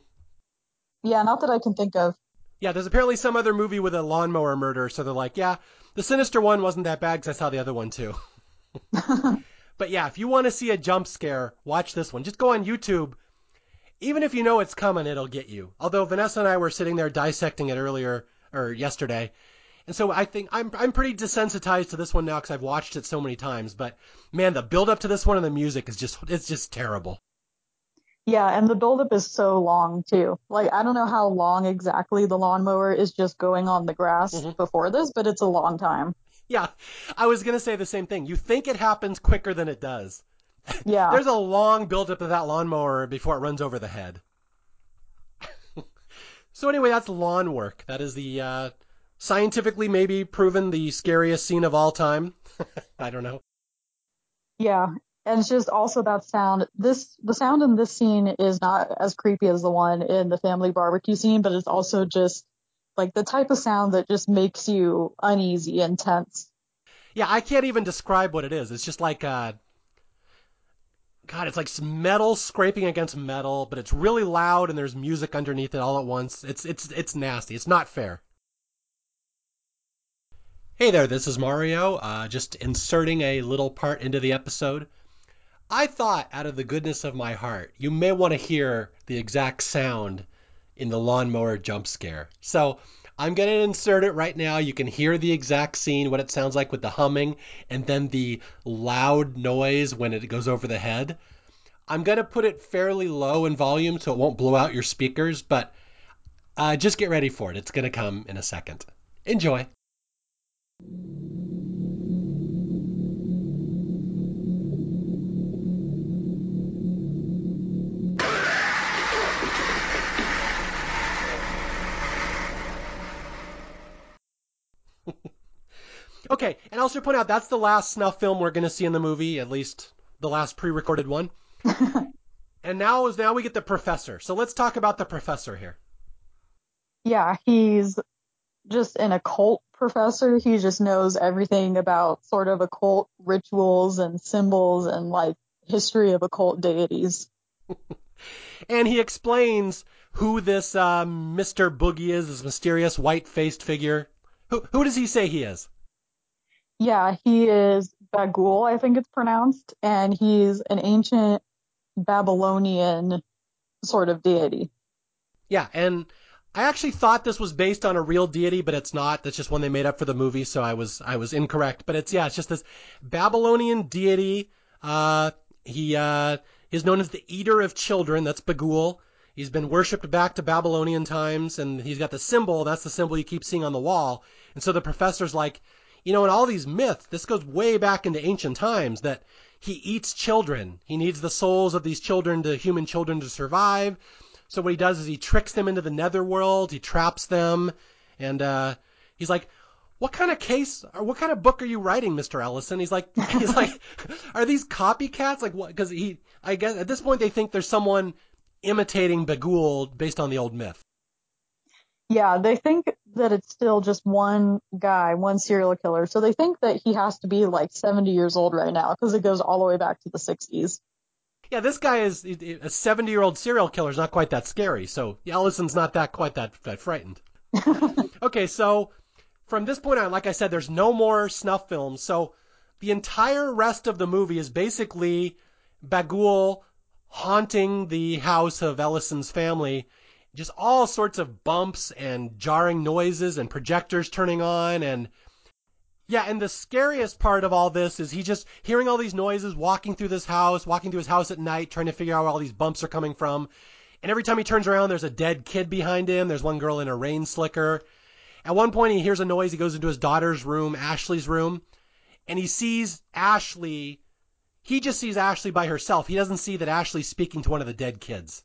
D: yeah, not that I can think of.
C: Yeah, there's apparently some other movie with a lawnmower murder, so they're like, yeah, the Sinister one wasn't that bad because I saw the other one too. But yeah, if you want to see a jump scare, watch this one. Just go on YouTube. Even if you know it's coming, it'll get you. Although Vanessa and I were sitting there dissecting it earlier or yesterday, and so I think I'm I'm pretty desensitized to this one now because I've watched it so many times. But man, the build up to this one and the music is just it's just terrible.
D: Yeah, and the buildup is so long too. Like I don't know how long exactly the lawnmower is just going on the grass mm-hmm. before this, but it's a long time.
C: Yeah, I was gonna say the same thing. You think it happens quicker than it does.
D: Yeah.
C: There's a long buildup of that lawnmower before it runs over the head. so anyway, that's lawn work. That is the uh, scientifically maybe proven the scariest scene of all time. I don't know.
D: Yeah, and it's just also that sound. This the sound in this scene is not as creepy as the one in the family barbecue scene, but it's also just like the type of sound that just makes you uneasy and tense.
C: Yeah, I can't even describe what it is. It's just like uh God, it's like metal scraping against metal, but it's really loud and there's music underneath it all at once. It's it's it's nasty. It's not fair. Hey there, this is Mario, uh, just inserting a little part into the episode. I thought, out of the goodness of my heart, you may want to hear the exact sound in the lawnmower jump scare. So I'm going to insert it right now. You can hear the exact scene, what it sounds like with the humming, and then the loud noise when it goes over the head. I'm going to put it fairly low in volume so it won't blow out your speakers, but uh, just get ready for it. It's going to come in a second. Enjoy. Okay, and I'll also point out that's the last snuff film we're going to see in the movie, at least the last pre-recorded one. and now is now we get the professor. So let's talk about the professor here.
D: Yeah, he's just an occult professor. He just knows everything about sort of occult rituals and symbols and like history of occult deities.
C: and he explains who this uh, Mr. Boogie is, this mysterious white-faced figure. Who who does he say he is?
D: Yeah, he is Bughuul, I think it's pronounced, and he's an ancient Babylonian sort of deity.
C: Yeah, and I actually thought this was based on a real deity, but it's not. That's just one they made up for the movie, so I was I was incorrect. But it's yeah, it's just this Babylonian deity. Uh, he uh, is known as the Eater of Children. That's Bughuul. He's been worshipped back to Babylonian times, and he's got the symbol. That's the symbol you keep seeing on the wall. And so the professor's like, you know, in all these myths, this goes way back into ancient times that he eats children. He needs the souls of these children to human children to survive. So what he does is he tricks them into the netherworld. He traps them, and uh, he's like, "What kind of case or what kind of book are you writing, Mr. Ellison?" He's like, "He's like, are these copycats? Like what?" Because he, I guess at this point they think there's someone imitating Bughuul based on the old myth.
D: Yeah, they think that it's still just one guy, one serial killer. So they think that he has to be like 70 years old right now because it goes all the way back to the 60s.
C: Yeah, this guy is a 70 year old serial killer is not quite that scary. So Ellison's not that quite that, that frightened. okay, so from this point on, like I said, there's no more snuff films. So the entire rest of the movie is basically Bughuul haunting the house of Ellison's family. Just all sorts of bumps and jarring noises and projectors turning on and yeah, and the scariest part of all this is he just hearing all these noises, walking through this house, walking through his house at night, trying to figure out where all these bumps are coming from. And every time he turns around, there's a dead kid behind him. There's one girl in a rain slicker. At one point, he hears a noise. He goes into his daughter's room, Ashley's room, and he sees Ashley. He just sees Ashley by herself. He doesn't see that Ashley's speaking to one of the dead kids.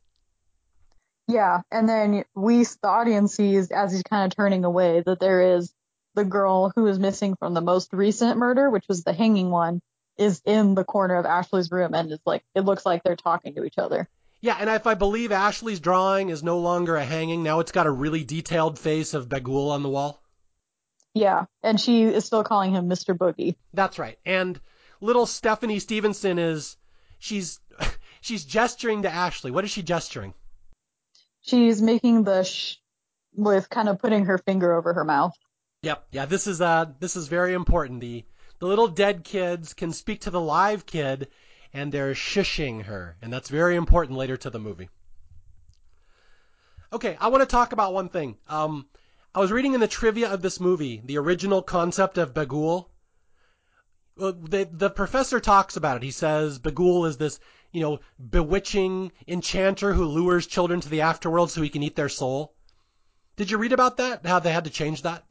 D: Yeah, and then we, the audience, sees as he's kind of turning away that there is the girl who is missing from the most recent murder, which was the hanging one, is in the corner of Ashley's room and it's like it looks like they're talking to each other.
C: Yeah, and if I believe Ashley's drawing is no longer a hanging, now it's got a really detailed face of Bughuul on the wall.
D: Yeah, and she is still calling him Mr. Boogie.
C: That's right. And little Stephanie Stevenson is she's she's gesturing to Ashley. What is she gesturing?
D: She's making the sh with kind of putting her finger over her mouth.
C: Yep. Yeah, this is uh this is very important. The the little dead kids can speak to the live kid and they're shushing her, and that's very important later to the movie. Okay, I want to talk about one thing. Um I was reading in the trivia of this movie, the original concept of Bughuul. Well, the the professor talks about it. He says Bughuul is this, you know, bewitching enchanter who lures children to the afterworld so he can eat their soul. Did you read about that? How they had to change that?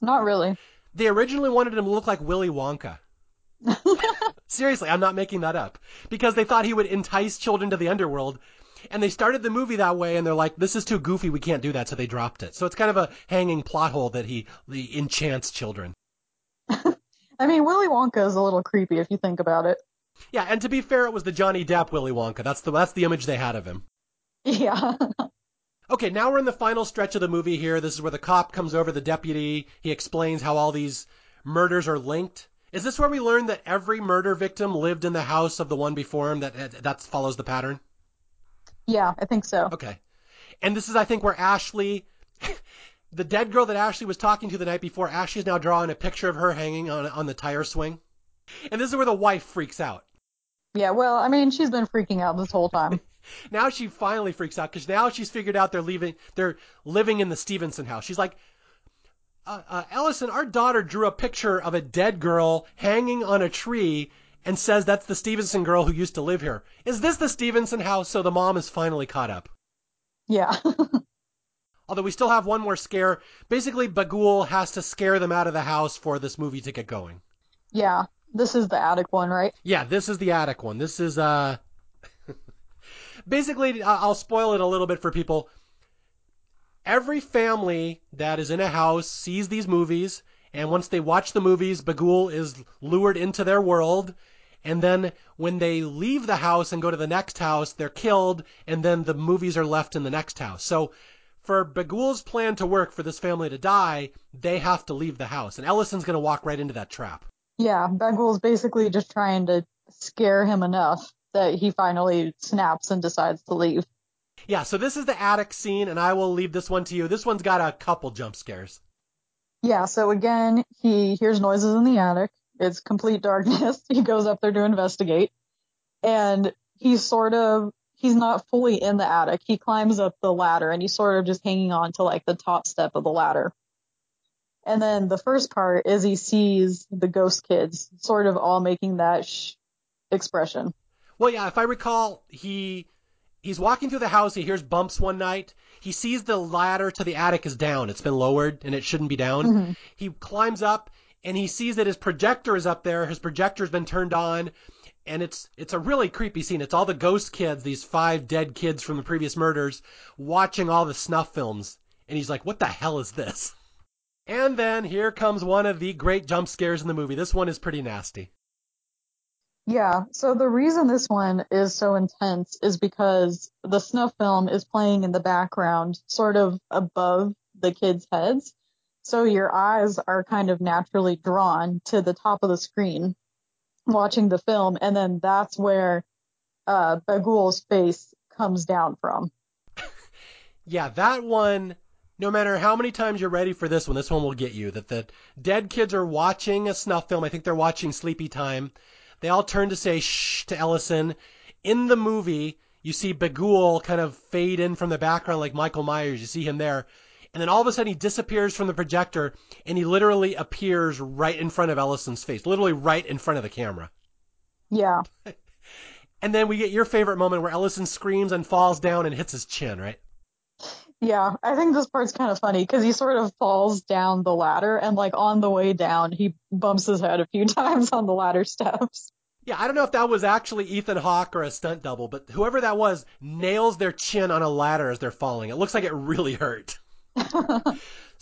D: Not really.
C: They originally wanted him to look like Willy Wonka. Seriously, I'm not making that up. Because they thought he would entice children to the underworld. And they started the movie that way, and they're like, this is too goofy, we can't do that, so they dropped it. So it's kind of a hanging plot hole that he, he enchants children.
D: I mean, Willy Wonka is a little creepy if you think about it.
C: Yeah, and to be fair, it was the Johnny Depp Willy Wonka. That's the that's the image they had of him.
D: Yeah.
C: Okay, now we're in the final stretch of the movie here. This is where the cop comes over the deputy. He explains how all these murders are linked. Is this where we learn that every murder victim lived in the house of the one before him? That that follows the pattern.
D: Yeah, I think so.
C: Okay, and this is I think where Ashley. the dead girl that Ashley was talking to the night before, Ashley's now drawing a picture of her hanging on on the tire swing. And this is where the wife freaks out.
D: Yeah, well, I mean, she's been freaking out this whole time.
C: Now she finally freaks out because now she's figured out they're leaving, they're living in the Stevenson house. She's like, uh, uh, Ellison, our daughter drew a picture of a dead girl hanging on a tree and says that's the Stevenson girl who used to live here. Is this the Stevenson house? So the mom is finally caught up.
D: Yeah.
C: Although we still have one more scare. Basically, Bughuul has to scare them out of the house for this movie to get going.
D: yeah. This is the attic one, right?
C: Yeah, this is the attic one. This is uh basically I'll spoil it a little bit for people. Every family that is in a house sees these movies and once they watch the movies, Bughuul is lured into their world and then when they leave the house and go to the next house, they're killed and then the movies are left in the next house. So for Bughuul's plan to work for this family to die, they have to leave the house. And Ellison's going to walk right into that trap.
D: Yeah, Bughuul's basically just trying to scare him enough that he finally snaps and decides to leave.
C: Yeah, so this is the attic scene, and I will leave this one to you. This one's got a couple jump scares.
D: Yeah, so again, he hears noises in the attic. It's complete darkness. He goes up there to investigate. And he's sort of, he's not fully in the attic. He climbs up the ladder and he's sort of just hanging on to like the top step of the ladder. And then the first part is he sees the ghost kids sort of all making that shh expression.
C: Well, yeah, if I recall, he he's walking through the house. He hears bumps one night. He sees the ladder to the attic is down. It's been lowered, and it shouldn't be down.
D: Mhm.
C: He climbs up, and he sees that his projector is up there. His projector's been turned on, and it's it's a really creepy scene. It's all the ghost kids, these five dead kids from the previous murders, watching all the snuff films, and he's like, "What the hell is this?" And then here comes one of the great jump scares in the movie. This one is pretty nasty.
D: Yeah, so the reason this one is so intense is because the snuff film is playing in the background, sort of above the kids' heads. So your eyes are kind of naturally drawn to the top of the screen watching the film, and then that's where uh, Bughuul's face comes down from.
C: Yeah, that one, no matter how many times you're ready for this one, this one will get you. That the dead kids are watching a snuff film. I think they're watching Sleepy Time. They all turn to say shh to Ellison. In the movie, you see Bughuul kind of fade in from the background like Michael Myers. You see him there. And then all of a sudden he disappears from the projector and he literally appears right in front of Ellison's face, literally right in front of the camera.
D: Yeah,
C: And then we get your favorite moment where Ellison screams and falls down and hits his chin, right?
D: Yeah. I think this part's kind of funny because he sort of falls down the ladder, and like on the way down, he bumps his head a few times on the ladder steps.
C: Yeah, I don't know if that was actually Ethan Hawke or a stunt double, but whoever that was nails their chin on a ladder as they're falling. It looks like it really hurt.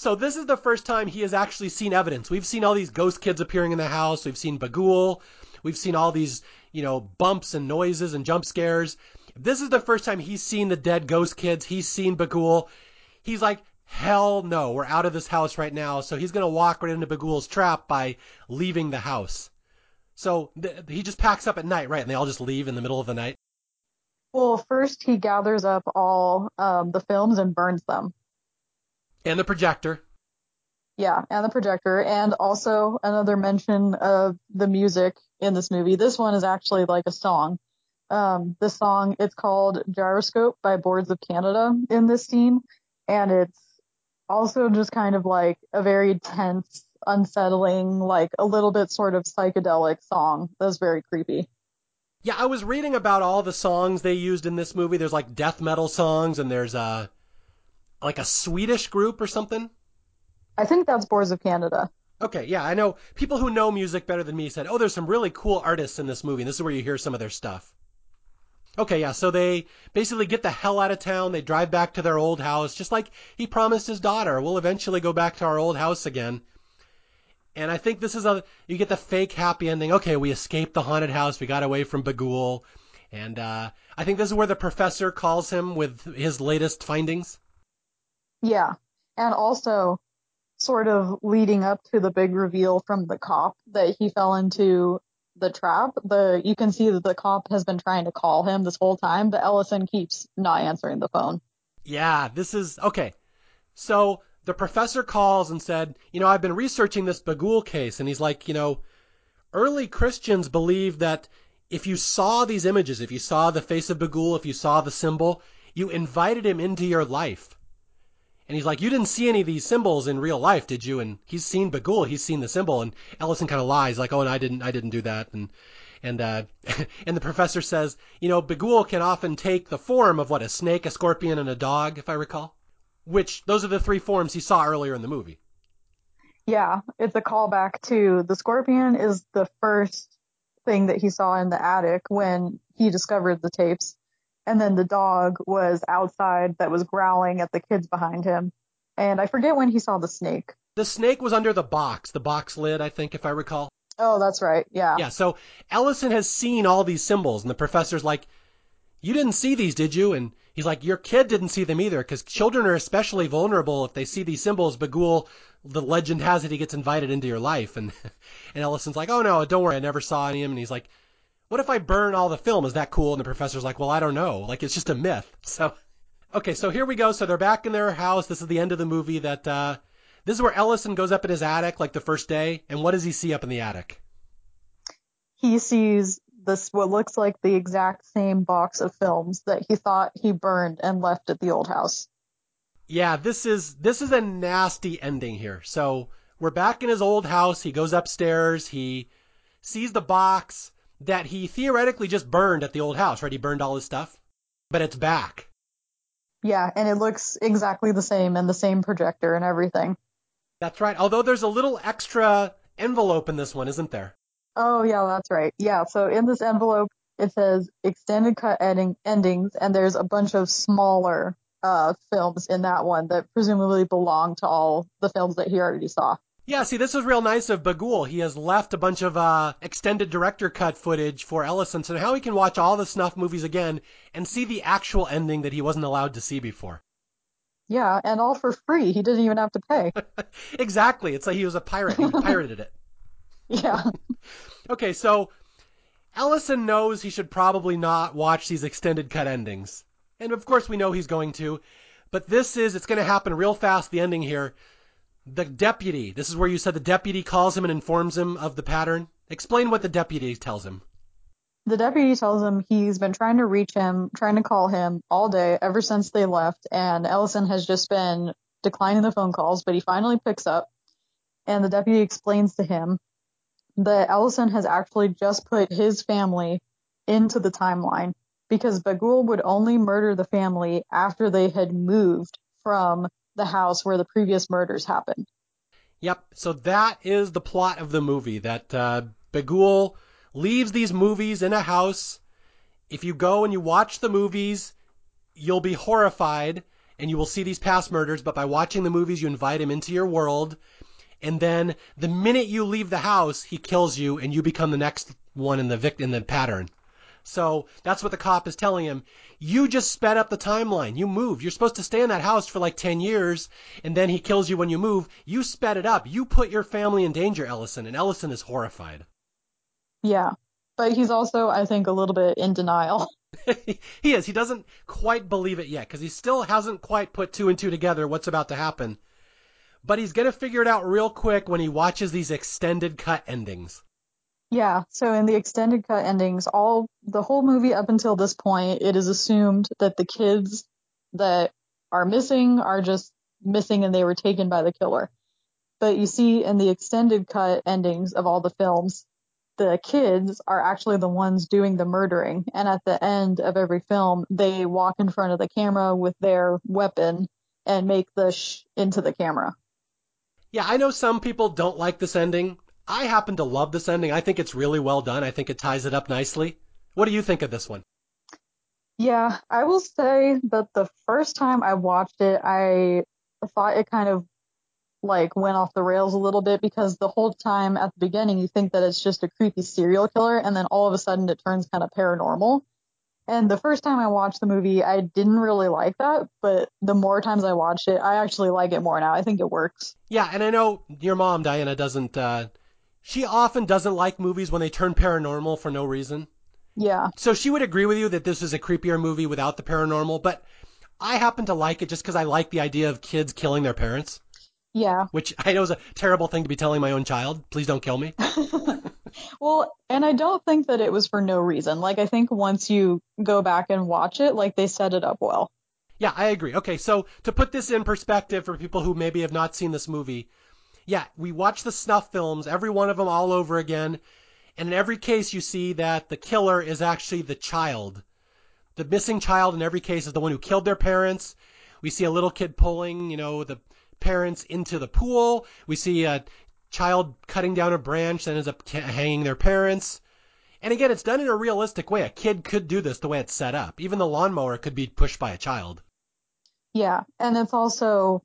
C: So this is the first time he has actually seen evidence. We've seen all these ghost kids appearing in the house. We've seen Bughuul. We've seen all these, you know, bumps and noises and jump scares. This is the first time he's seen the dead ghost kids. He's seen Bughuul. He's like, hell no, we're out of this house right now. So he's going to walk right into Bughuul's trap by leaving the house. So th- he just packs up at night, right? And they all just leave in the middle of the night.
D: Well, first he gathers up all um, the films and burns them.
C: And the projector.
D: Yeah, and the projector, and also another mention of the music in this movie. This one is actually like a song. Um, this song, it's called Gyroscope by Boards of Canada in this scene, and it's also just kind of like a very tense, unsettling, like a little bit sort of psychedelic song that's very creepy.
C: Yeah, I was reading about all the songs they used in this movie. There's like death metal songs, and there's uh like a Swedish group or something.
D: I think that's Boards of Canada.
C: Okay, yeah, I know people who know music better than me said, "Oh, there's some really cool artists in this movie." And this is where you hear some of their stuff. Okay, yeah, so they basically get the hell out of town. They drive back to their old house, just like he promised his daughter. We'll eventually go back to our old house again. And I think this is a you get the fake happy ending. Okay, we escaped the haunted house. We got away from Bughuul. And uh, I think this is where the professor calls him with his latest findings.
D: Yeah. And also, sort of leading up to the big reveal from the cop that he fell into the trap, the you can see that the cop has been trying to call him this whole time, but Ellison keeps not answering the phone.
C: Yeah, this is okay. So the professor calls and said, you know, I've been researching this Bughuul case, and he's like, you know, early Christians believed that if you saw these images, if you saw the face of Bughuul, if you saw the symbol, you invited him into your life. And he's like, you didn't see any of these symbols in real life, did you? And he's seen Bughuul, he's seen the symbol, and Ellison kind of lies, like, oh, and I didn't, I didn't do that. And and uh, and the professor says, you know, Bughuul can often take the form of what a snake, a scorpion, and a dog, if I recall. Which those are the three forms he saw earlier in the movie.
D: Yeah, it's a callback to the scorpion is the first thing that he saw in the attic when he discovered the tapes. And then the dog was outside that was growling at the kids behind him. And I forget when he saw the snake.
C: The snake was under the box, the box lid, I think, if I recall.
D: Oh, that's right. Yeah.
C: Yeah, so Ellison has seen all these symbols, and the professor's like, You didn't see these, did you? And he's like, Your kid didn't see them either, because children are especially vulnerable if they see these symbols. Bughuul, the legend has it, he gets invited into your life. And, and Ellison's like, Oh, no, don't worry, I never saw any of them. And he's like, What if I burn all the film? Is that cool? And the professor's like, Well, I don't know. Like, it's just a myth. So, okay, so here we go. So they're back in their house. This is the end of the movie that, uh, this is where Ellison goes up in his attic, like the first day. And what does he see up in the attic?
D: He sees this, what looks like the exact same box of films that he thought he burned and left at the old house.
C: Yeah, this is this is a nasty ending here. So we're back in his old house. He goes upstairs. He sees the box that he theoretically just burned at the old house, right? He burned all his stuff, but it's back.
D: Yeah, and it looks exactly the same and the same projector and everything.
C: That's right. Although there's a little extra envelope in this one, isn't there?
D: Oh, yeah, that's right. Yeah, so in this envelope, it says extended cut ending, endings, and there's a bunch of smaller uh, films in that one that presumably belong to all the films that he already saw.
C: Yeah, see, this is real nice of Bughuul. He has left a bunch of uh, extended director cut footage for Ellison, so now he can watch all the snuff movies again and see the actual ending that he wasn't allowed to see before.
D: Yeah, and all for free. He didn't even have to pay.
C: exactly. It's like he was a pirate. He pirated it.
D: Yeah.
C: okay, so Ellison knows he should probably not watch these extended cut endings. And of course we know he's going to. But this is, it's going to happen real fast, the ending here. The deputy, this is where you said the deputy calls him and informs him of the pattern. Explain what the deputy tells him.
D: The deputy tells him he's been trying to reach him, trying to call him all day ever since they left, and Ellison has just been declining the phone calls, but he finally picks up. And the deputy explains to him that Ellison has actually just put his family into the timeline because Bughuul would only murder the family after they had moved from the house where the previous murders happened.
C: Yep. So that is the plot of the movie that uh, Bughuul leaves these movies in a house. If you go and you watch the movies, you'll be horrified and you will see these past murders, but by watching the movies, you invite him into your world. And then the minute you leave the house, he kills you and you become the next one in the vict- in the pattern. So that's what the cop is telling him. You just sped up the timeline. You moved. You're supposed to stay in that house for like 10 years and then he kills you when you move. You sped it up. You put your family in danger, Ellison, and Ellison is horrified.
D: Yeah. But he's also, I think, a little bit in denial.
C: he is. He doesn't quite believe it yet because he still hasn't quite put two and two together what's about to happen. But he's going to figure it out real quick when he watches these extended cut endings.
D: Yeah, so in the extended cut endings, all the whole movie up until this point, it is assumed that the kids that are missing are just missing and they were taken by the killer. But you see in the extended cut endings of all the films, the kids are actually the ones doing the murdering. And at the end of every film, they walk in front of the camera with their weapon and make the sh into the camera.
C: Yeah, I know some people don't like this ending. I happen to love this ending. I think it's really well done. I think it ties it up nicely. What do you think of this one?
D: Yeah, I will say that the first time I watched it, I thought it kind of like went off the rails a little bit because the whole time at the beginning you think that it's just a creepy serial killer and then all of a sudden it turns kind of paranormal. And the first time I watched the movie, I didn't really like that, but the more times I watched it, I actually like it more now. I think it works.
C: Yeah, and I know your mom, Diana, doesn't, uh, she often doesn't like movies when they turn paranormal for no reason.
D: Yeah.
C: So she would agree with you that this is a creepier movie without the paranormal, but I happen to like it just because I like the idea of kids killing their parents.
D: Yeah.
C: which I know is a terrible thing to be telling my own child. Please don't kill me.
D: well, and I don't think that it was for no reason. Like, I think once you go back and watch it, like, they set it up well.
C: Yeah, I agree. Okay, so to put this in perspective for people who maybe have not seen this movie, yeah, we watch the snuff films, every one of them all over again, and in every case you see that the killer is actually the child. The missing child in every case is the one who killed their parents. We see a little kid pulling, you know, the parents into the pool. We see a child cutting down a branch that ends up hanging their parents. And again, it's done in a realistic way. A kid could do this the way it's set up. Even the lawnmower could be pushed by a child.
D: Yeah, and it's also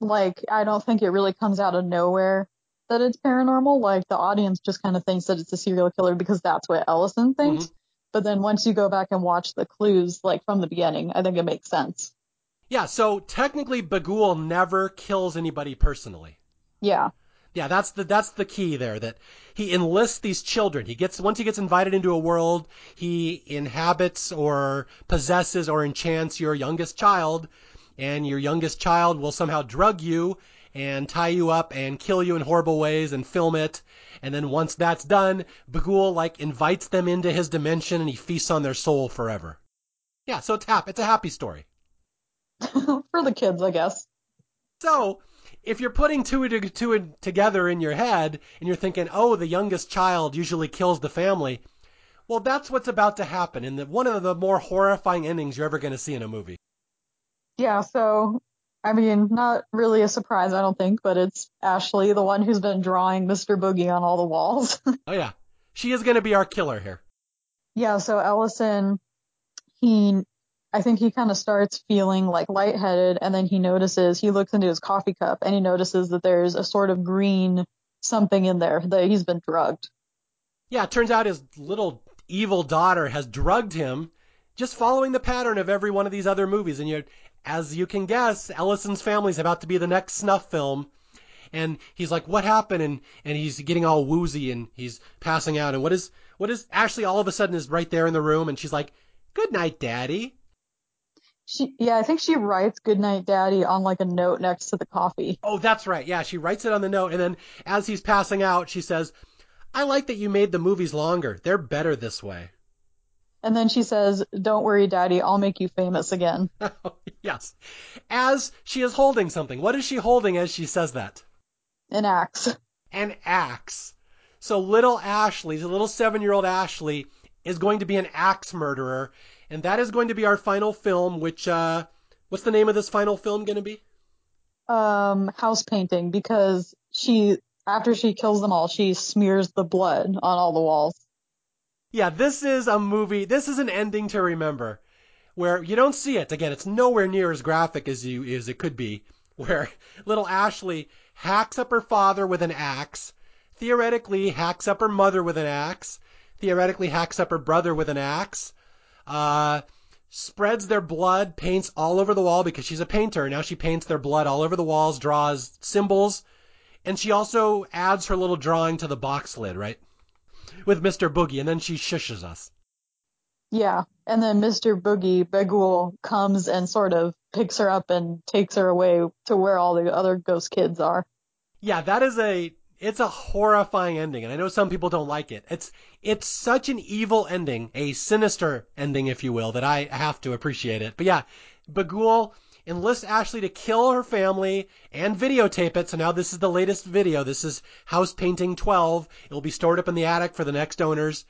D: like I don't think it really comes out of nowhere that it's paranormal. Like the audience just kind of thinks that it's a serial killer because that's what Ellison thinks.
C: Mm-hmm.
D: But then once you go back and watch the clues, like from the beginning, I think it makes sense.
C: Yeah, so technically Bughuul never kills anybody personally.
D: Yeah.
C: Yeah, that's the that's the key there. That he enlists these children. He gets once he gets invited into a world, he inhabits or possesses or enchants your youngest child, and your youngest child will somehow drug you and tie you up and kill you in horrible ways and film it. And then once that's done, Bughuul like invites them into his dimension and he feasts on their soul forever. Yeah, so it's. It's a happy story.
D: For the kids, I guess.
C: So, if you're putting two and two together in your head and you're thinking, oh, the youngest child usually kills the family, well, that's what's about to happen in the, one of the more horrifying endings you're ever going to see in a movie.
D: Yeah, so, I mean, not really a surprise, I don't think, but it's Ashley, the one who's been drawing Mr. Boogie on all the walls.
C: oh, yeah. She is going to be our killer here.
D: Yeah, so Ellison, he I think he kind of starts feeling like lightheaded and then he notices, he looks into his coffee cup and he notices that there's a sort of green something in there that he's been drugged.
C: Yeah, it turns out his little evil daughter has drugged him, just following the pattern of every one of these other movies. And you as you can guess, Ellison's family's about to be the next snuff film. And he's like, what happened? And, and he's getting all woozy and he's passing out. And what is, what is, Ashley all of a sudden is right there in the room and she's like, good night, daddy.
D: She, yeah, I think she writes "Good night, Daddy" on like a note next to the coffee.
C: Oh, that's right. Yeah, she writes it on the note, and then as he's passing out, she says, "I like that you made the movies longer. They're better this way."
D: And then she says, "Don't worry, Daddy. I'll make you famous again."
C: yes, as she is holding something. What is she holding as she says that?
D: An axe.
C: An axe. So little Ashley, the little seven-year-old Ashley, is going to be an axe murderer, and that is going to be our final film. Which, uh, what's the name of this final film going to be?
D: Um, house painting because she after she kills them all, she smears the blood on all the walls.
C: Yeah, this is a movie. This is an ending to remember, where you don't see it again. It's nowhere near as graphic as you as it could be. Where little Ashley hacks up her father with an axe, theoretically hacks up her mother with an axe, theoretically hacks up her brother with an axe, uh, spreads their blood, paints all over the wall because she's a painter. Now she paints their blood all over the walls, draws symbols, and she also adds her little drawing to the box lid, right? With Mr. Boogie, and then she shushes us.
D: Yeah, and then Mr. Boogie Bughuul comes and sort of picks her up and takes her away to where all the other ghost kids are.
C: Yeah, that is a it's a horrifying ending, and I know some people don't like it. It's it's such an evil ending, a sinister ending, if you will, that I have to appreciate it. But yeah, Bughuul enlists Ashley to kill her family and videotape it. So now this is the latest video. This is House Painting 12. It will be stored up in the attic for the next owners.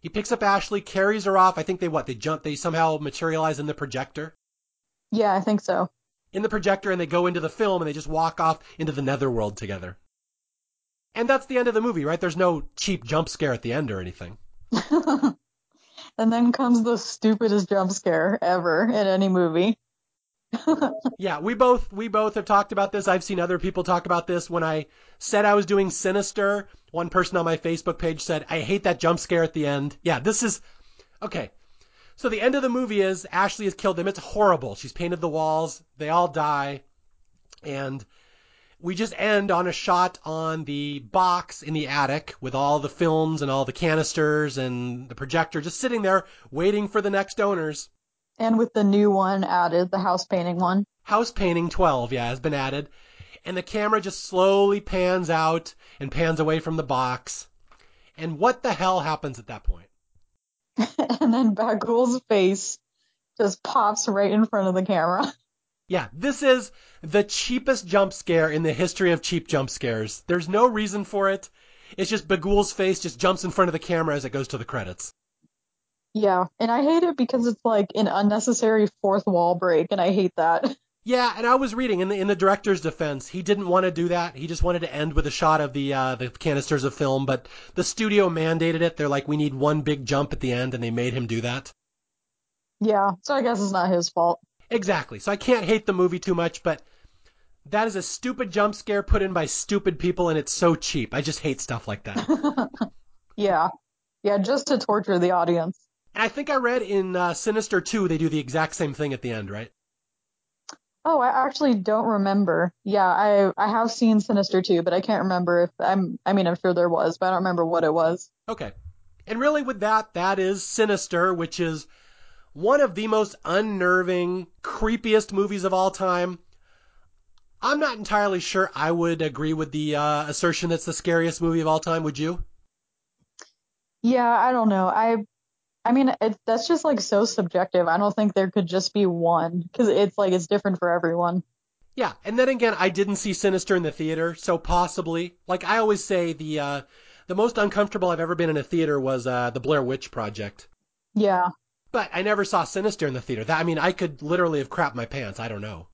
C: He picks up Ashley, carries her off. I think they what? They jump. They somehow materialize in the projector.
D: Yeah, I think so.
C: In the projector, and they go into the film, and they just walk off into the netherworld together. And that's the end of the movie, right? There's no cheap jump scare at the end or anything.
D: and then comes the stupidest jump scare ever in any movie.
C: yeah, we both we both have talked about this. I've seen other people talk about this. When I said I was doing Sinister, one person on my Facebook page said, "I hate that jump scare at the end." Yeah, this is okay. So the end of the movie is Ashley has killed them. It's horrible. She's painted the walls. They all die, and we just end on a shot on the box in the attic with all the films and all the canisters and the projector just sitting there waiting for the next owners.
D: And with the new one added, the house painting one.
C: House painting 12, yeah, has been added. and the camera just slowly pans out and pans away from the box. And what the hell happens at that point?
D: and then Bughuul's face just pops right in front of the camera.
C: Yeah, this is the cheapest jump scare in the history of cheap jump scares. There's no reason for it. It's just Bughuul's face just jumps in front of the camera as it goes to the credits.
D: Yeah, and I hate it because it's like an unnecessary fourth wall break, and I hate that.
C: Yeah, and I was reading in the in the director's defense, he didn't want to do that. He just wanted to end with a shot of the uh, the canisters of film, but the studio mandated it. They're like, we need one big jump at the end, and they made him do that.
D: Yeah, so I guess it's not his fault.
C: Exactly. So I can't hate the movie too much, but that is a stupid jump scare put in by stupid people, and it's so cheap. I just hate stuff like that.
D: yeah, yeah, just to torture the audience.
C: And I think I read in uh, Sinister 2 they do the exact same thing at the end, right?
D: Oh, I actually don't remember. Yeah, I I have seen Sinister 2, but I can't remember if I'm I mean I'm sure there was, but I don't remember what it was.
C: Okay. And really with that, that is Sinister, which is one of the most unnerving, creepiest movies of all time. I'm not entirely sure I would agree with the uh, assertion that's the scariest movie of all time. Would you?
D: Yeah, I don't know. I I mean, it, that's just like so subjective. I don't think there could just be one because it's like it's different for everyone.
C: Yeah, and then again, I didn't see Sinister in the theater, so possibly. Like I always say, the uh, the most uncomfortable I've ever been in a theater was uh, the Blair Witch Project.
D: Yeah.
C: But I never saw Sinister in the theater. That I mean, I could literally have crapped my pants. I don't know.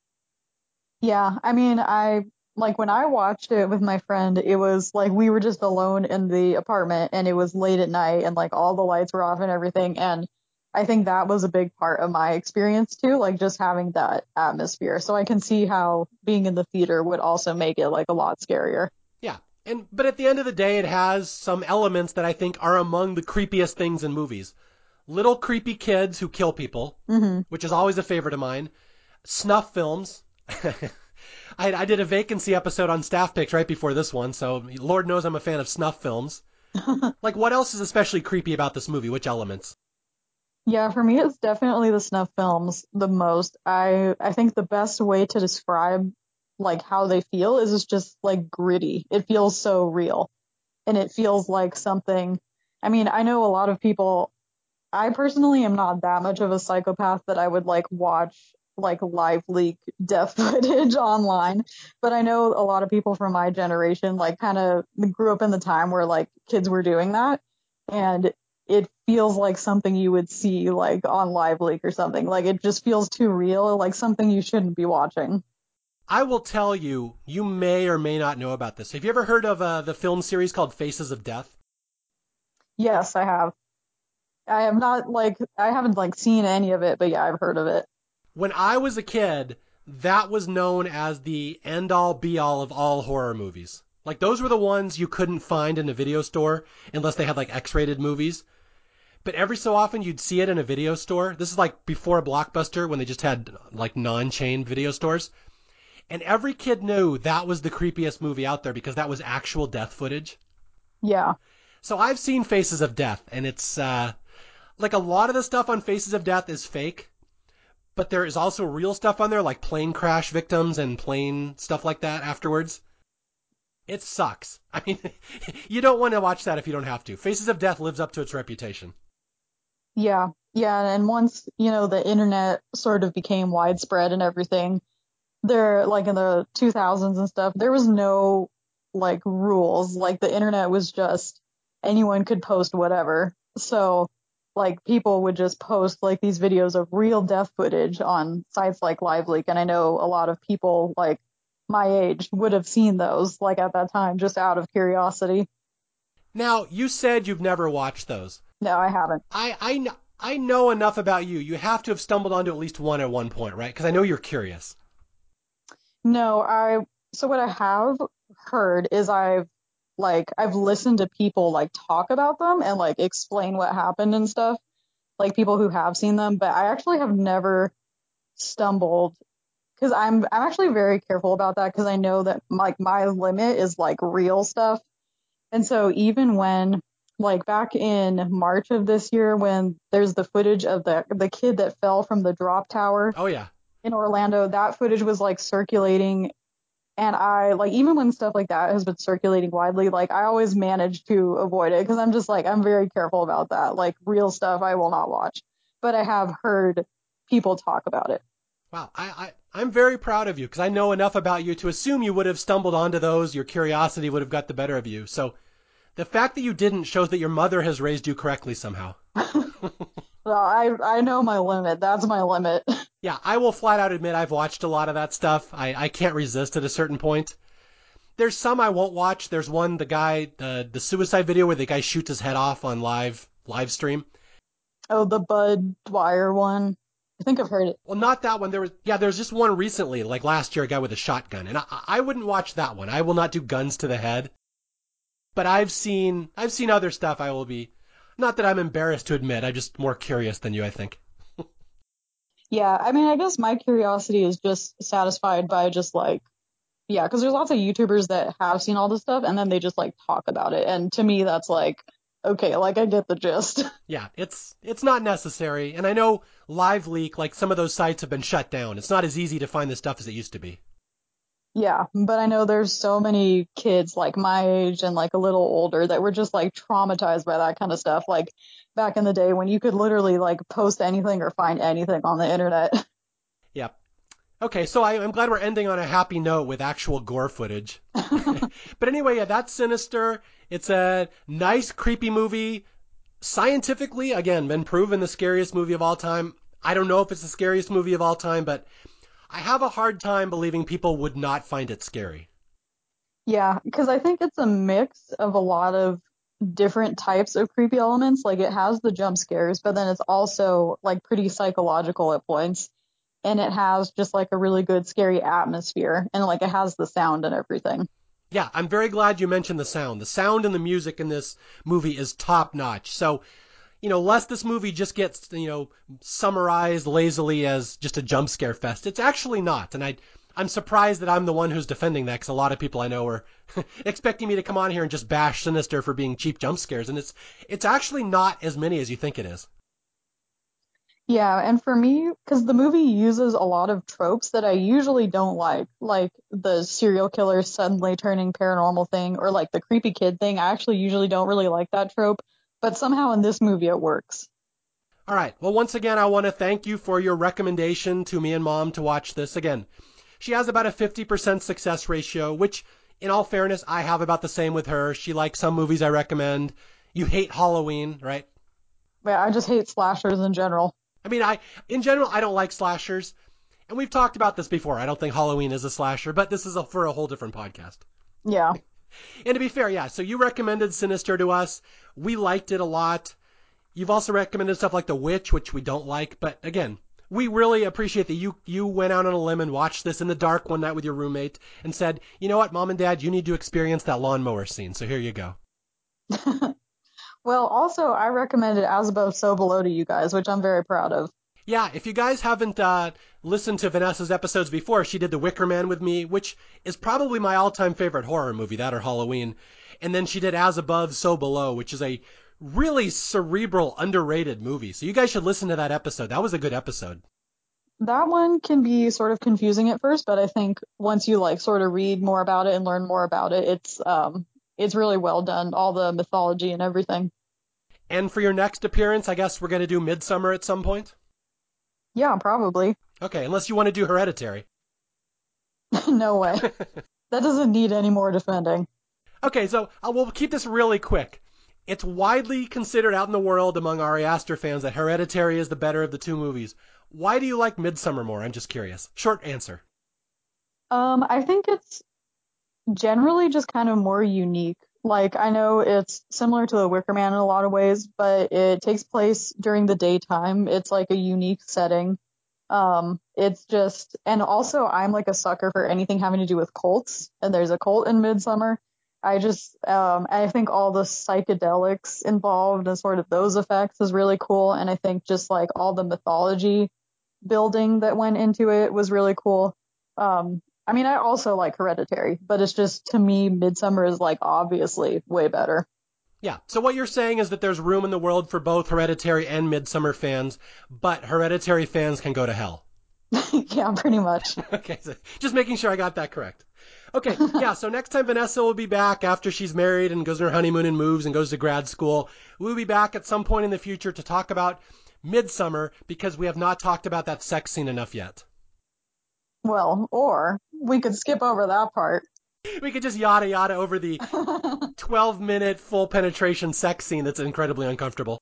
D: Yeah, I mean, I like when I watched it with my friend, it was like we were just alone in the apartment and it was late at night and like all the lights were off and everything. And I think that was a big part of my experience too, like just having that atmosphere. So I can see how being in the theater would also make it like a lot scarier.
C: Yeah. And but at the end of the day, it has some elements that I think are among the creepiest things in movies. Little creepy kids who kill people,
D: hmm
C: which is always a favorite of mine. Snuff films. I, I did a vacancy episode on staff picks right before this one, so Lord knows I'm a fan of snuff films. like, what else is especially creepy about this movie? Which elements?
D: Yeah, for me, it's definitely the snuff films the most. I I think the best way to describe like how they feel is it's just like gritty. It feels so real, and it feels like something. I mean, I know a lot of people. I personally am not that much of a psychopath that I would like watch like live leak death footage online, but I know a lot of people from my generation like kind of grew up in the time where like kids were doing that, and it feels like something you would see like on live leak or something. Like it just feels too real, like something you shouldn't be watching.
C: I will tell you, you may or may not know about this. Have you ever heard of uh, the film series called Faces of Death?
D: Yes, I have. I have not like I haven't like seen any of it, but yeah, I've heard of it.
C: When I was a kid, that was known as the end all be all of all horror movies. Like those were the ones you couldn't find in a video store unless they had like X-rated movies. But every so often you'd see it in a video store. This is like before Blockbuster when they just had like non-chain video stores. And every kid knew that was the creepiest movie out there because that was actual death footage.
D: Yeah.
C: So I've seen Faces of Death and it's uh like a lot of the stuff on Faces of Death is fake. But there is also real stuff on there like plane crash victims and plane stuff like that afterwards. It sucks. I mean, you don't want to watch that if you don't have to. Faces of Death lives up to its reputation.
D: Yeah. Yeah, and once, you know, the internet sort of became widespread and everything, there like in the 2000s and stuff, there was no like rules. Like the internet was just anyone could post whatever. So like people would just post like these videos of real death footage on sites like LiveLeak, and I know a lot of people like my age would have seen those like at that time just out of curiosity.
C: Now, you said you've never watched those.
D: No, I haven't.
C: I, I, kn- I know enough about you. You have to have stumbled onto at least one at one point, right? Because I know you're curious.
D: No, I so what I have heard is I've like I've listened to people like talk about them and like explain what happened and stuff. Like people who have seen them, but I actually have never stumbled because I'm I'm actually very careful about that because I know that like my limit is like real stuff. And so even when like back in March of this year when there's the footage of the the kid that fell from the drop tower
C: Oh, yeah.
D: in Orlando, that footage was like circulating And I like even when stuff like that has been circulating widely, like I always manage to avoid it because I'm just like I'm very careful about that. Like real stuff I will not watch. But I have heard people talk about it.
C: Wow, I, I I'm very proud of you because I know enough about you to assume you would have stumbled onto those. Your curiosity would have got the better of you. So the fact that you didn't shows that your mother has raised you correctly somehow.
D: Well, I I know my limit. That's my limit.
C: Yeah, I will flat out admit I've watched a lot of that stuff. I, I can't resist at a certain point. There's some I won't watch. There's one, the guy, the the suicide video where the guy shoots his head off on live live stream.
D: Oh, the Bud Dwyer one. I think I've heard it.
C: Well, not that one. There was yeah, there was just one recently, like last year, a guy with a shotgun, and I, I wouldn't watch that one. I will not do guns to the head. But I've seen I've seen other stuff. I will be not that I'm embarrassed to admit. I'm just more curious than you, I think.
D: Yeah, I mean, I guess my curiosity is just satisfied by just like, yeah, because there's lots of YouTubers that have seen all this stuff and then they just like talk about it. And to me, that's like, okay, like I get the gist.
C: Yeah, it's it's not necessary, and I know LiveLeak, like some of those sites have been shut down. It's not as easy to find this stuff as it used to be.
D: Yeah, but I know there's so many kids like my age and like a little older that were just like traumatized by that kind of stuff. Like back in the day when you could literally like post anything or find anything on the internet.
C: Yep. Okay, so I, I'm glad we're ending on a happy note with actual gore footage. but anyway, yeah, that's Sinister. It's a nice, creepy movie. Scientifically, again, been proven the scariest movie of all time. I don't know if it's the scariest movie of all time, but I have a hard time believing people would not find it scary.
D: Yeah, because I think it's a mix of a lot of different types of creepy elements. Like it has the jump scares, but then it's also like pretty psychological at points. And it has just like a really good scary atmosphere and like it has the sound and everything.
C: Yeah, I'm very glad you mentioned the sound. The sound and the music in this movie is top notch. So, you know, lest this movie just gets, you know, summarized lazily as just a jump scare fest. It's actually not. And I, I'm surprised that I'm the one who's defending that because a lot of people I know are expecting me to come on here and just bash Sinister for being cheap jump scares. And it's, it's actually not as many as you think it is.
D: Yeah, and for me, because the movie uses a lot of tropes that I usually don't like, like the serial killer suddenly turning paranormal thing, or like the creepy kid thing. I actually usually don't really like that trope, but somehow in this movie it works.
C: All right. Well, once again, I want to thank you for your recommendation to me and mom to watch this. Again, she has about a 50% success ratio, which, in all fairness, I have about the same with her. She likes some movies I recommend. You hate Halloween, right?
D: Yeah, I just hate slashers in general.
C: I mean, I, in general, I don't like slashers. And we've talked about this before. I don't think Halloween is a slasher, but this is a, for a whole different podcast.
D: Yeah.
C: And to be fair, yeah, so you recommended Sinister to us. We liked it a lot. You've also recommended stuff like The Witch, which we don't like, but again, we really appreciate that you you went out on a limb and watched this in the dark one night with your roommate and said, "You know what, Mom and Dad, you need to experience that lawnmower scene." So here you go.
D: well, also I recommended As Above, So Below to you guys, which I'm very proud of.
C: Yeah, if you guys haven't uh, listened to Vanessa's episodes before, she did The Wicker Man with me, which is probably my all-time favorite horror movie, that or Halloween. And then she did As Above, So Below, which is a really cerebral, underrated movie. So you guys should listen to that episode. That was a good episode.
D: That one can be sort of confusing at first, but I think once you like sort of read more about it and learn more about it, it's um it's really well done, all the mythology and everything.
C: And for your next appearance, I guess we're going to do Midsommar at some point?
D: Yeah, probably.
C: Okay, unless you want to do Hereditary.
D: no way. that doesn't need any more defending.
C: Okay, so uh, we'll keep this really quick. It's widely considered out in the world among Ari Aster fans that Hereditary is the better of the two movies. Why do you like Midsommar more? I'm just curious. Short answer.
D: Um, I think it's generally just kind of more unique. Like, I know it's similar to The Wicker Man in a lot of ways, but it takes place during the daytime. It's like a unique setting. Um, it's just, and also I'm like a sucker for anything having to do with cults, and there's a cult in Midsommar. I just, um, I think all the psychedelics involved and sort of those effects is really cool. And I think just like all the mythology building that went into it was really cool. Um, I mean, I also like Hereditary, but it's just to me, Midsommar is like obviously way better.
C: Yeah. So what you're saying is that there's room in the world for both Hereditary and Midsommar fans, but Hereditary fans can go to hell.
D: yeah, pretty much.
C: okay. So just making sure I got that correct. Okay, yeah, so next time Vanessa will be back after she's married and goes on her honeymoon and moves and goes to grad school. We'll be back at some point in the future to talk about Midsommar because we have not talked about that sex scene enough yet.
D: Well, or we could skip over that part.
C: We could just yada yada over the 12 minute full penetration sex scene that's incredibly uncomfortable.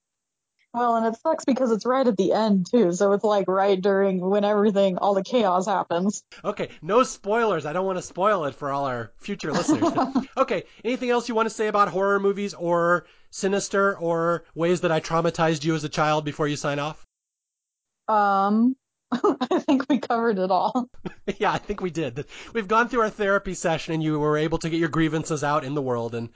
D: Well, and it sucks because it's right at the end too, so it's like right during when everything, all the chaos happens.
C: Okay, no spoilers. I don't want to spoil it for all our future listeners. okay, anything else you want to say about horror movies or Sinister or ways that I traumatized you as a child before you sign off?
D: Um, I think we covered it all.
C: yeah, I think we did. We've gone through our therapy session and you were able to get your grievances out in the world and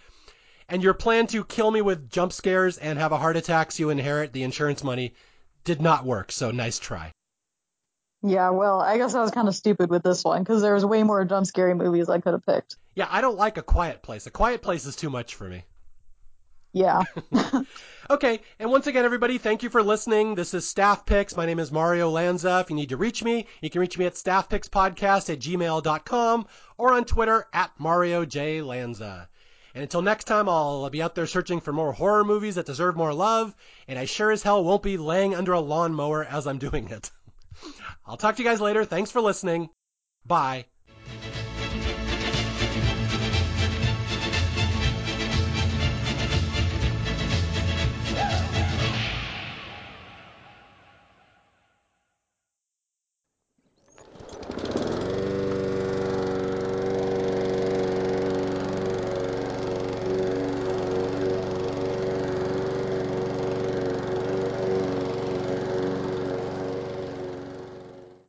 C: and your plan to kill me with jump scares and have a heart attack so you inherit the insurance money did not work. So nice try.
D: Yeah, well, I guess I was kind of stupid with this one because there was way more jump scary movies I could have picked.
C: Yeah, I don't like a quiet place. A quiet place is too much for me.
D: Yeah.
C: okay, and once again, everybody, thank you for listening. This is Staff Picks. My name is Mario Lanza. If you need to reach me, you can reach me at staffpickspodcast at gmail.com or on Twitter at Mario J. Lanza. And until next time, I'll be out there searching for more horror movies that deserve more love, and I sure as hell won't be laying under a lawnmower as I'm doing it. I'll talk to you guys later. Thanks for listening. Bye.